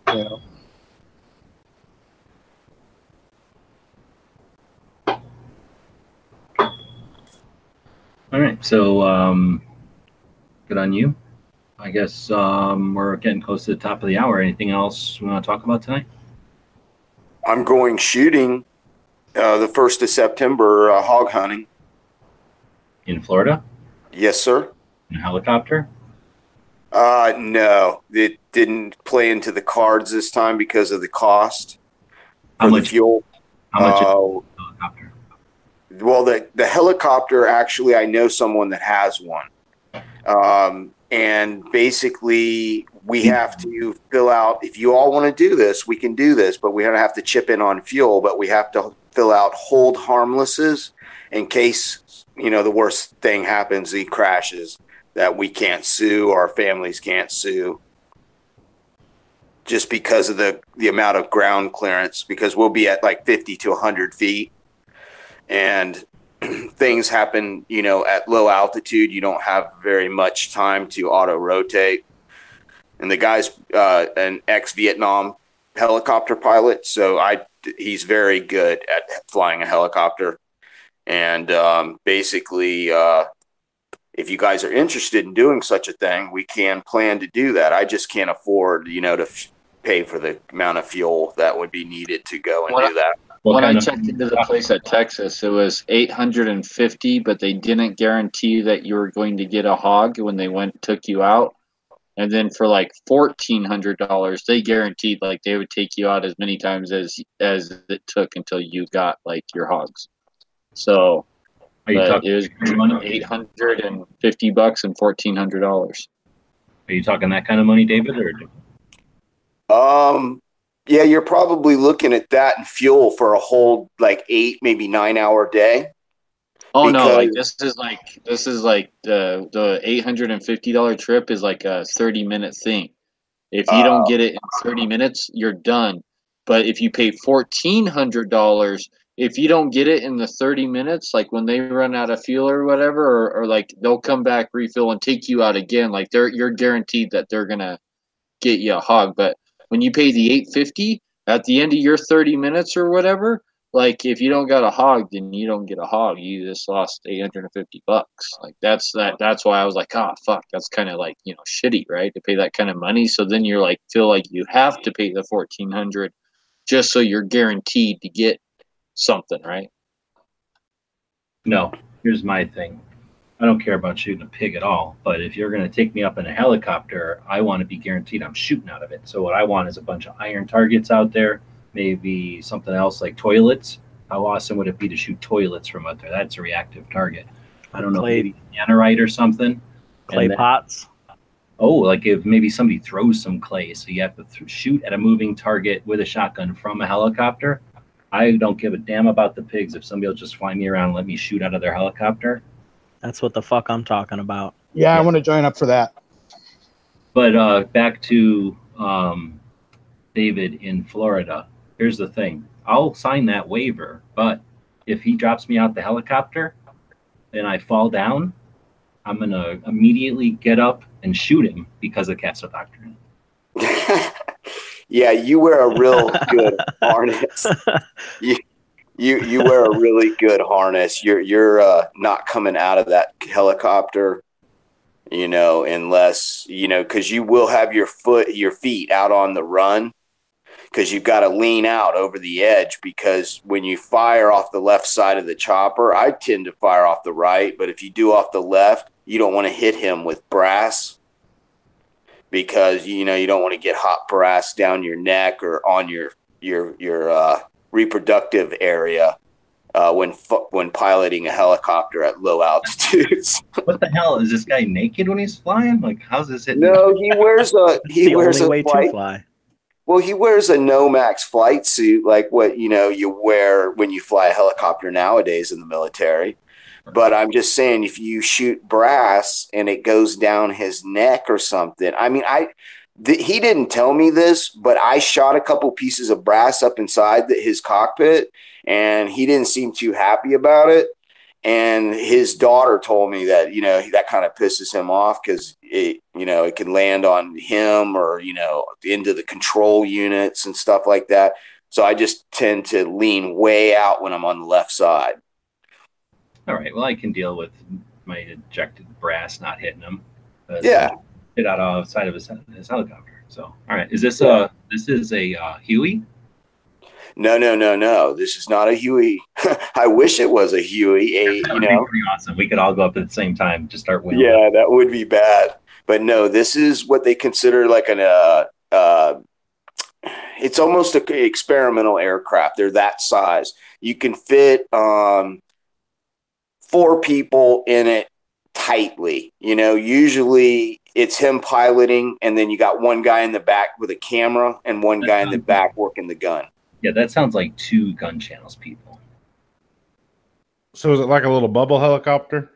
You know. All right, so um, good on you. I guess um, we're getting close to the top of the hour. Anything else we want to talk about tonight? I'm going shooting uh, the first of September, uh, hog hunting. In Florida, Yes, sir. in a helicopter. Uh, no, it didn't play into the cards this time because of the cost How much? fuel. How much is Uh, helicopter? Well, the the helicopter actually, I know someone that has one, um, and basically we have to fill out. If you all want to do this, we can do this, but we don't have to chip in on fuel. But we have to fill out hold harmlesses in case you know the worst thing happens. He crashes that we can't sue. Our families can't sue. Just because of the the amount of ground clearance, because we'll be at like fifty to hundred feet, and things happen, you know, at low altitude, you don't have very much time to auto rotate. And the guy's uh, an ex Vietnam helicopter pilot, so I he's very good at flying a helicopter. And um, basically, uh, if you guys are interested in doing such a thing, we can plan to do that. I just can't afford, you know, to f- pay for the amount of fuel that would be needed to go and What- do that. What when I of- checked into the place at Texas, it was 850, but they didn't guarantee that you were going to get a hog when they went took you out. And then for like fourteen hundred dollars, they guaranteed like they would take you out as many times as as it took until you got like your hogs. So Are you talking? it was eight hundred and fifty bucks and fourteen hundred dollars. Are you talking that kind of money, David? Or Um, yeah, you're probably looking at that and fuel for a whole like eight, maybe nine hour day. Oh no, like this is like this is like the the eight hundred and fifty dollar trip is like a thirty minute thing. If you Oh. don't get it in thirty minutes, you're done. But if you pay fourteen hundred dollars, if you don't get it in the thirty minutes, like when they run out of fuel or whatever, or, or like they'll come back refill and take you out again, like they're you're guaranteed that they're gonna get you a hog. But when you pay the eight fifty at the end of your thirty minutes or whatever, like if you don't got a hog, then you don't get a hog. You just lost eight hundred and fifty bucks. Like that's that. That's why I was like, oh fuck, that's kind of like you know shitty, right? To pay that kind of money. So then you're like feel like you have to pay the fourteen hundred just so you're guaranteed to get something, right? no? Here's my thing. I don't care about shooting a pig at all. But if you're going to take me up in a helicopter, I want to be guaranteed I'm shooting out of it. So what I want is a bunch of iron targets out there, maybe something else like toilets how awesome would it be to shoot toilets from out there? That's a reactive target. I don't know, Clay- maybe or something. Clay then- pots. Oh, like if maybe somebody throws some clay, so you have to th- shoot at a moving target with a shotgun from a helicopter. I don't give a damn about the pigs. If somebody will just fly me around and let me shoot out of their helicopter. That's what the fuck I'm talking about. Yeah, Yeah. I want to join up for that. But uh, back to um, David in Florida. Here's the thing: I'll sign that waiver, but if he drops me out the helicopter and I fall down, I'm gonna immediately get up and shoot him because of castle doctrine. yeah, you wear a real good harness. You you you wear a really good harness. You're you're uh, not coming out of that helicopter, you know, unless you know because you will have your foot your feet out on the run because you've got to lean out over the edge because when you fire off the left side of the chopper, I tend to fire off the right, but if you do off the left, you don't want to hit him with brass because you know you don't want to get hot brass down your neck or on your your your uh, reproductive area uh, when fu- when piloting a helicopter at low altitudes. What the hell is this guy naked when he's flying? Like, how's this hitting? no, he wears a he the wears only a way flight to fly. Well, he wears a Nomex flight suit, like what you know you wear when you fly a helicopter nowadays in the military. But I'm just saying, if you shoot brass and it goes down his neck or something, I mean, I th- he didn't tell me this, but I shot a couple pieces of brass up inside the, his cockpit, and he didn't seem too happy about it. And his daughter told me that you know that kind of pisses him off because it you know it can land on him or you know into the control units and stuff like that. So I just tend to lean way out when I'm on the left side. All right. Well, I can deal with my ejected brass not hitting him. Uh, Yeah. Out of outside of his, his helicopter. So, all right. Is this a this is a uh, Huey? No, no, no, no. This is not a Huey. I wish it was a Huey. A That you would be know. pretty awesome. We could all go up at the same time to start winning. Yeah, that would be bad. But no, this is what they consider like an uh, uh, it's almost an experimental aircraft. They're that size. You can fit um, four people in it tightly. You know, usually it's him piloting, and then you got one guy in the back with a camera and one guy in the back working the gun. Yeah, that sounds like two gun channels people. So is it like a little bubble helicopter?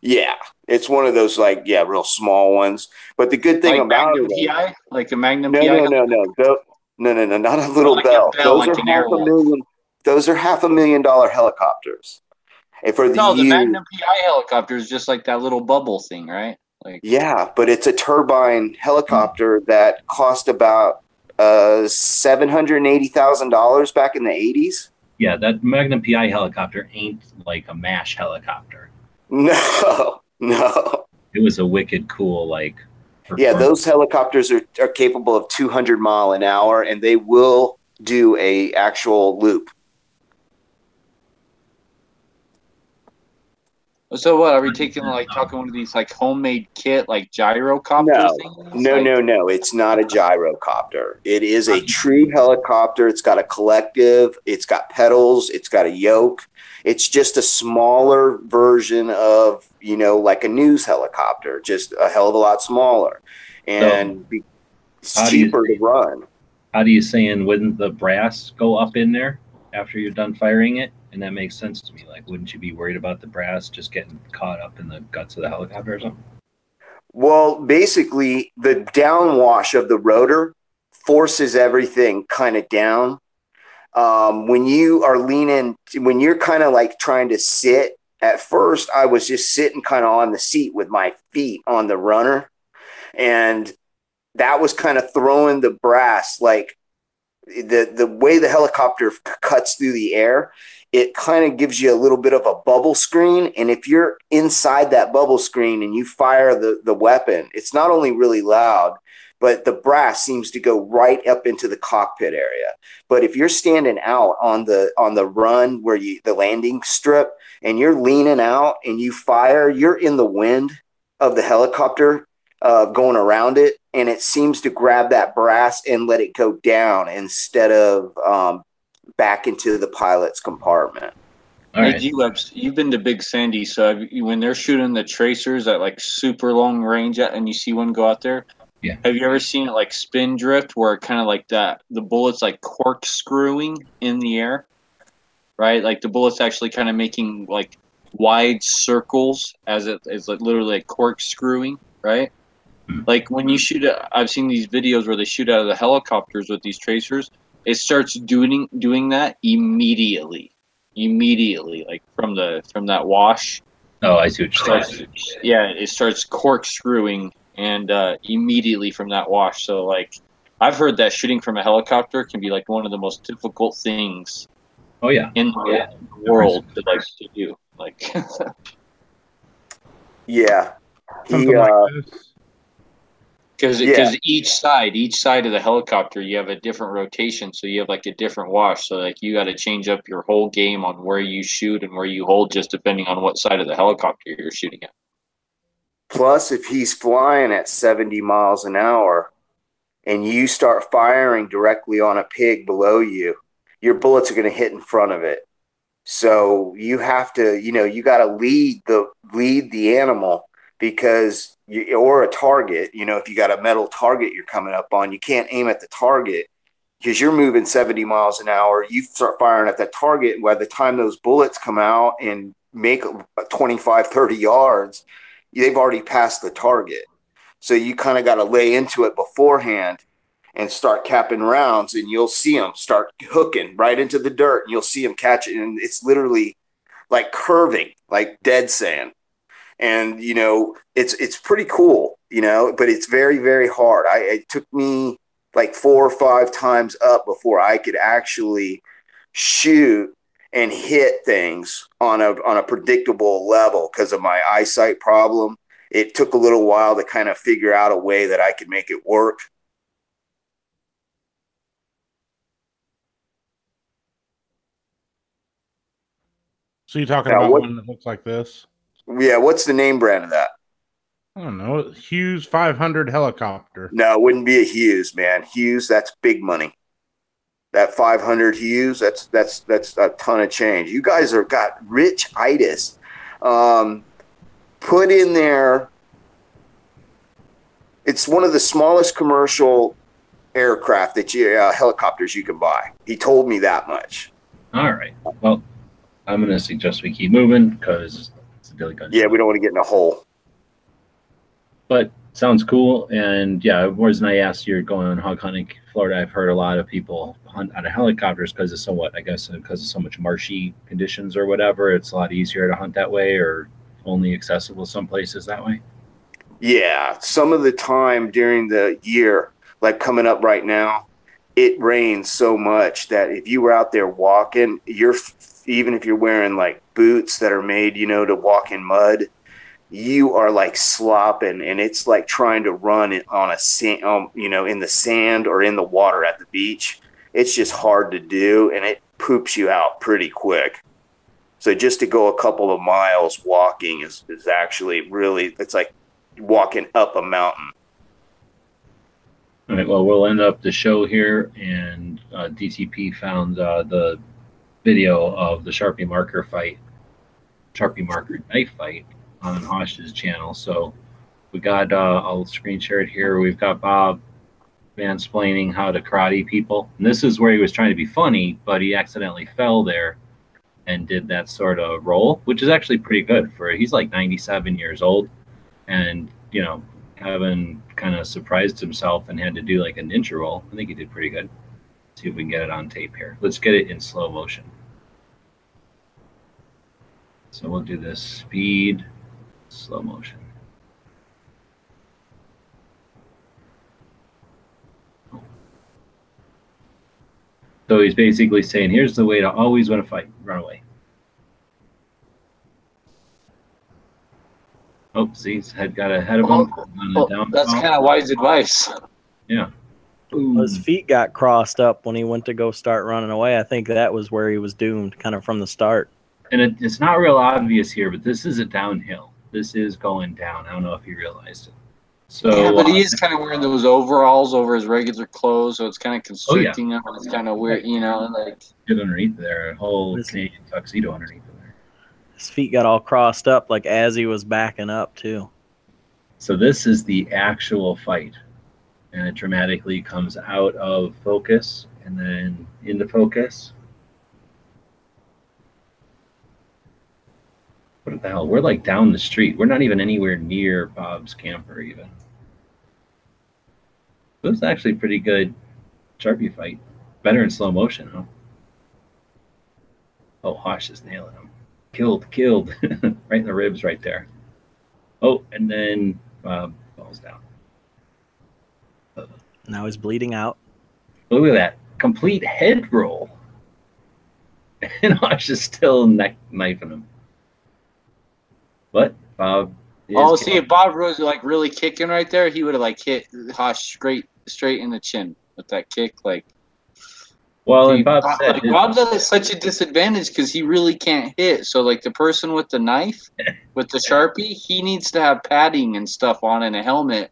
Yeah, it's one of those like yeah, real small ones. But the good thing like about Magnum it, PI, like the Magnum no, PI. no, no, no, Tho- no, no, no, not a little Like a bell. Bell, Those like are half a million. Those are half a million dollar helicopters. And for the, No, the U- Magnum PI helicopter is just like that little bubble thing, right? Like yeah, but it's a turbine helicopter that cost about uh seven hundred and eighty thousand dollars back in the eighties. Yeah, that Magnum PI helicopter ain't like a MASH helicopter. No, no. It was a wicked cool like. Yeah, those helicopters are, are capable of 200 mile an hour, and they will do a actual loop. So what? Are we taking like talking one of these like homemade kit like gyrocopter No. things? No, Like- no, no. It's not a gyrocopter. It is a true helicopter. It's got a collective. It's got pedals. It's got a yoke. It's just a smaller version of you know like a news helicopter, just a hell of a lot smaller, and be- it's how do you- cheaper to run. How do you saying wouldn't the brass go up in there after you're done firing it? And that makes sense to me. Like, wouldn't you be worried about the brass just getting caught up in the guts of the helicopter or something? Well, basically, the downwash of the rotor forces everything kind of down. Um, when you are leaning, when you're kind of like trying to sit, at first, I was just sitting kind of on the seat with my feet on the runner. And that was kind of throwing the brass like the the way the helicopter cuts through the air it kind of gives you a little bit of a bubble screen and if you're inside that bubble screen and you fire the the weapon it's not only really loud but the brass seems to go right up into the cockpit area. But if you're standing out on the on the run where you the landing strip and you're leaning out and you fire you're in the wind of the helicopter uh, going around it, and it seems to grab that brass and let it go down instead of um, back into the pilot's compartment. All Hey, right. you have you've been to Big Sandy, so have you, when they're shooting the tracers at like super long range, at, and you see one go out there. Yeah. Have you ever seen it like spin drift, where it kind of like that the bullets like corkscrewing in the air, right? Like the bullets actually kind of making like wide circles as it is like literally like corkscrewing, right? Hmm. Like when you shoot, I've seen these videos where they shoot out of the helicopters with these tracers. It starts doing doing that immediately immediately like from the from that wash Oh, I see what you're starts, saying. yeah it starts corkscrewing and uh, immediately from that wash so like i've heard that shooting from a helicopter can be like one of the most difficult things Oh yeah. in the Yeah. world to like to do like Yeah. He, uh, like this. because Yeah. because each side each side of the helicopter you have a different rotation so you have like a different wash so like you got to change up your whole game on where you shoot and where you hold just depending on what side of the helicopter you're shooting at Plus, if he's flying at 70 miles an hour and you start firing directly on a pig below you, your bullets are going to hit in front of it. So you have to, you know, you got to lead the lead the animal because you, or a target, you know, if you got a metal target you're coming up on, you can't aim at the target because you're moving 70 miles an hour. You start firing at that target. And by the time those bullets come out and make 25, 30 yards, they've already passed the target. So you kind of got to lay into it beforehand and start capping rounds, and you'll see them start hooking right into the dirt, and you'll see them catch it, and it's literally like curving, like dead sand. And you know, it's it's pretty cool, you know, but it's very very hard. I it took me like four or five times up before I could actually shoot and hit things on a on a predictable level because of my eyesight problem. It took a little while to kind of figure out a way that I could make it work. So you're talking Now, about what- one that looks like this? Yeah, what's the name brand of that? I don't know. Hughes 500 helicopter. No, it wouldn't be a Hughes, man. Hughes, that's big money. That 500 Hughes, that's that's that's a ton of change. You guys are got rich itis. Um, put in there. It's one of the smallest commercial aircraft that you uh, helicopters you can buy. He told me that much. All right. Well, I'm gonna suggest we keep moving because a Billy Gun. Yeah, we don't want to get in a hole. but sounds cool. And yeah, whereas I asked you're going hog hunting Florida, I've heard a lot of people hunt out of helicopters because it's somewhat, I guess, uh, because of so much marshy conditions or whatever. It's a lot easier to hunt that way, or only accessible some places that way. Yeah, some of the time during the year, like coming up right now, it rains so much that if you were out there walking, you're even if you're wearing like boots that are made, you know, to walk in mud, you are like slopping, and it's like trying to run on a sand, um, you know, in the sand or in the water at the beach. It's just hard to do, and it poops you out pretty quick. So just to go a couple of miles walking is, is actually really it's like walking up a mountain. All right. Well, we'll end up the show here, and uh, DTP found uh, the video of the Sharpie marker fight, Sharpie marker knife fight on Hosh's channel. So we got, uh, I'll screen share it here. We've got Bob mansplaining how to karate people. And this is where he was trying to be funny, but he accidentally fell there and did that sort of roll, which is actually pretty good for he's like 97 years old. And, you know, Kevin kind of surprised himself and had to do like a ninja roll. I think he did pretty good. See if we can get it on tape here. Let's get it in slow motion. So we'll do this speed, slow motion. So he's basically saying, here's the way to always win a fight run away. Oh, see, his head got ahead of him. Oh, well, oh, down that's kind of wise advice. His feet got crossed up when he went to go start running away. I think that was where he was doomed, kind of from the start. and it, it's not real obvious here, but this is a downhill. This is going down. I don't know if you realized it. So yeah, but uh, he is kind of wearing those overalls over his regular clothes, so it's kind of Oh, constricting him, and it's kind of weird, you know, like. get underneath there, a whole Listen. Canadian tuxedo underneath there. His feet got all crossed up like as he was backing up too. So this is the actual fight, and it dramatically comes out of focus and then into focus. What the hell? We're like down the street. We're not even anywhere near Bob's camper even. It was actually pretty good Sharpie fight. Better in slow motion, huh? Oh, Hosh is nailing him. Killed, killed. right in the ribs right there. Oh, and then uh, Bob falls down. Now he's bleeding out. Look at that. Complete head roll. And Hosh is still neck knifing him. But Bob Oh, see, if Bob was like really kicking right there, he would have like hit Hosh straight, straight in the chin with that kick. Like, well, and Bob Bob- said like, Bob's at such a disadvantage because he really can't hit. So, like the person with the knife, with the sharpie, he needs to have padding and stuff on and a helmet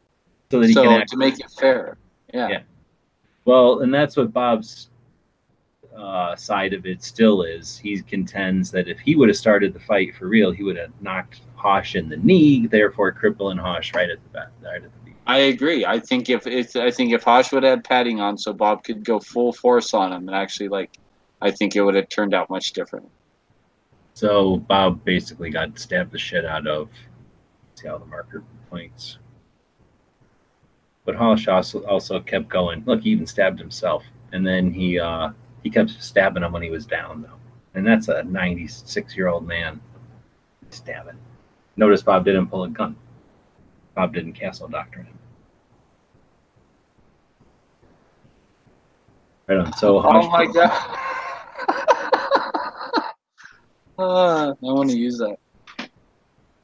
so that he so can to make it fair. Yeah. Yeah. Well, and that's what Bob's uh, side of it still is. He contends that if he would have started the fight for real, he would have knocked Hosh in the knee, therefore crippling Hosh right at the back, right at the beat. I agree. I think if it's, I think if Hosh would have had padding on, so Bob could go full force on him, and actually, like, I think it would have turned out much different. So Bob basically got stabbed the shit out of. See how the marker points. But Hosh also, also kept going. Look, he even stabbed himself, and then he uh, he kept stabbing him when he was down, though. And that's a 96 year old man stabbing. Notice Bob didn't pull a gun. Bob didn't castle doctrine him. Right on. So Hosh, Oh my god! uh, I want to use that.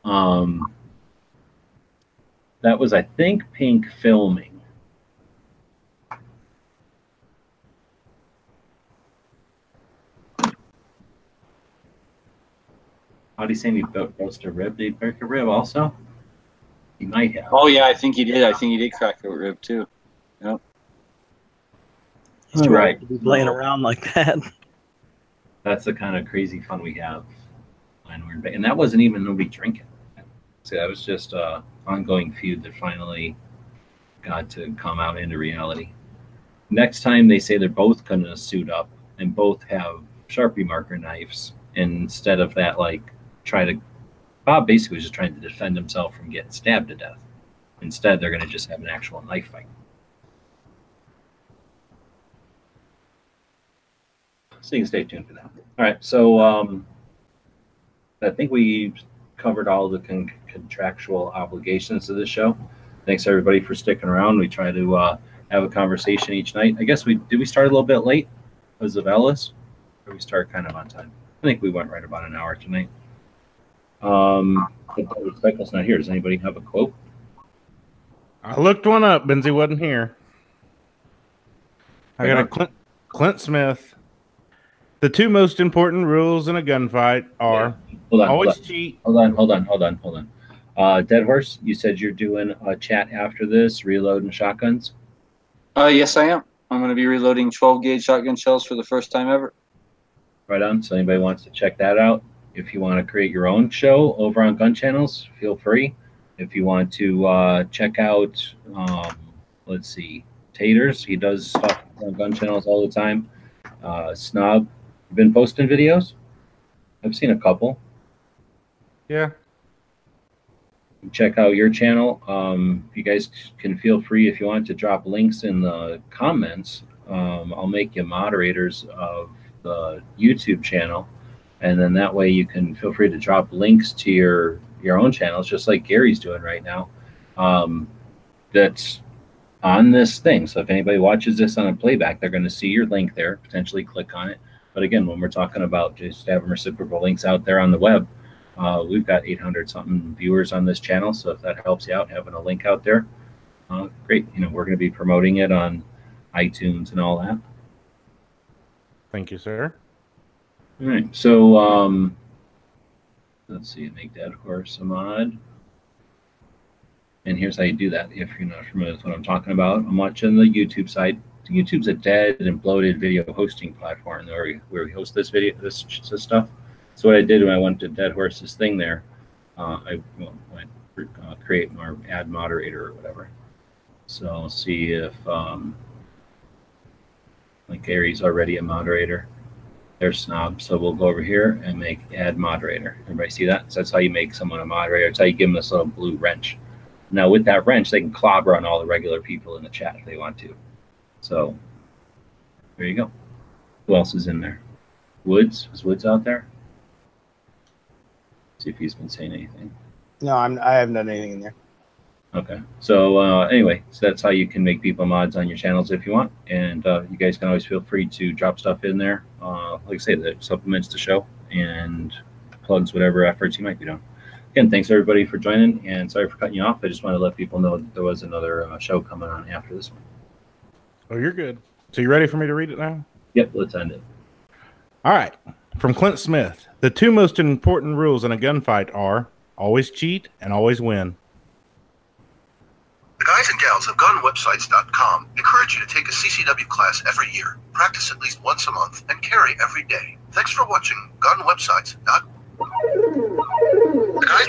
Um, that was, I think, Pink filming. How do you say he built roast a rib? Did he break a rib also? He might have. Oh yeah, I think he did. I think he did crack a rib too. He's Right. old to be laying around like that. That's the kind of crazy fun we have when we're in bed. And that wasn't even nobody drinking. So that was just a ongoing feud that finally got to come out into reality. Next time they say they're both gonna suit up and both have Sharpie marker knives. And instead of that, like try to Bob basically was just trying to defend himself from getting stabbed to death. Instead, they're gonna just have an actual knife fight. So you can stay tuned for that. All right. So um, I think we covered all the con- contractual obligations of this show. Thanks everybody for sticking around. We try to uh, have a conversation each night. I guess we did we start a little bit late because of Ellis, or we start kind of on time. I think we went right about an hour tonight. Um, Speckle's not here. Does anybody have a quote? I looked one up. Benzie wasn't here. I got a Clint, Clint Smith. The two most important rules in a gunfight are Hold on. always hold on. cheat. Hold on, hold on, hold on, hold on. Uh, Dead Horse, you said you're doing a chat after this, reloading shotguns. Uh, yes, I am. I'm going to be reloading 12 gauge shotgun shells for the first time ever. Right on. So anybody wants to check that out. If you want to create your own show over on Gun Channels, feel free. If you want to uh, check out, um, let's see, Taters, he does stuff on Gun Channels all the time. Uh, Snob, you been posting videos? I've seen a couple. Yeah. Check out your channel. Um, you guys can feel free if you want to drop links in the comments. Um, I'll make you moderators of the YouTube channel, and then that way you can feel free to drop links to your your own channels, just like Gary's doing right now. Um, that's on this thing. So if anybody watches this on a playback, they're going to see your link there. Potentially click on it. But again, when we're talking about just having reciprocal links out there on the web, uh, we've got 800 something viewers on this channel, so if that helps you out, having a link out there, uh, great. You know, we're going to be promoting it on iTunes and all that. Thank you, sir. All right. So, um, let's see, make that horse a mod. And here's how you do that. If you're not familiar with what I'm talking about, I'm watching the YouTube side. YouTube's a dead and bloated video hosting platform where we, where we host this video, this, this stuff. So what I did when I went to Dead Horse's thing there, uh, I went uh, create or add moderator or whatever. So I'll see if um, like Gary's already a moderator. There's Snob. So we'll go over here and make add moderator. Everybody see that? So that's how you make someone a moderator. It's how you give them this little blue wrench. Now with that wrench, they can clobber on all the regular people in the chat if they want to. So there you go. Who else is in there? Woods? Is Woods out there? See if he's been saying anything. No, I'm. I haven't done anything in there. Okay. So uh, anyway, so that's how you can make people mods on your channels if you want, and uh, you guys can always feel free to drop stuff in there. Uh, like I say, that supplements the show and plugs whatever efforts you might be doing. Again, thanks everybody for joining, and sorry for cutting you off. I just wanted to let people know that there was another uh, show coming on after this one. Oh, you're good. So you ready for me to read it now? Yep. Let's end it. All right. From Clint Smith, the two most important rules in a gunfight are always cheat and always win. The guys and gals of gunwebsites.com encourage you to take a CCW class every year, practice at least once a month, and carry every day. Thanks for watching gunwebsites.com. Guys...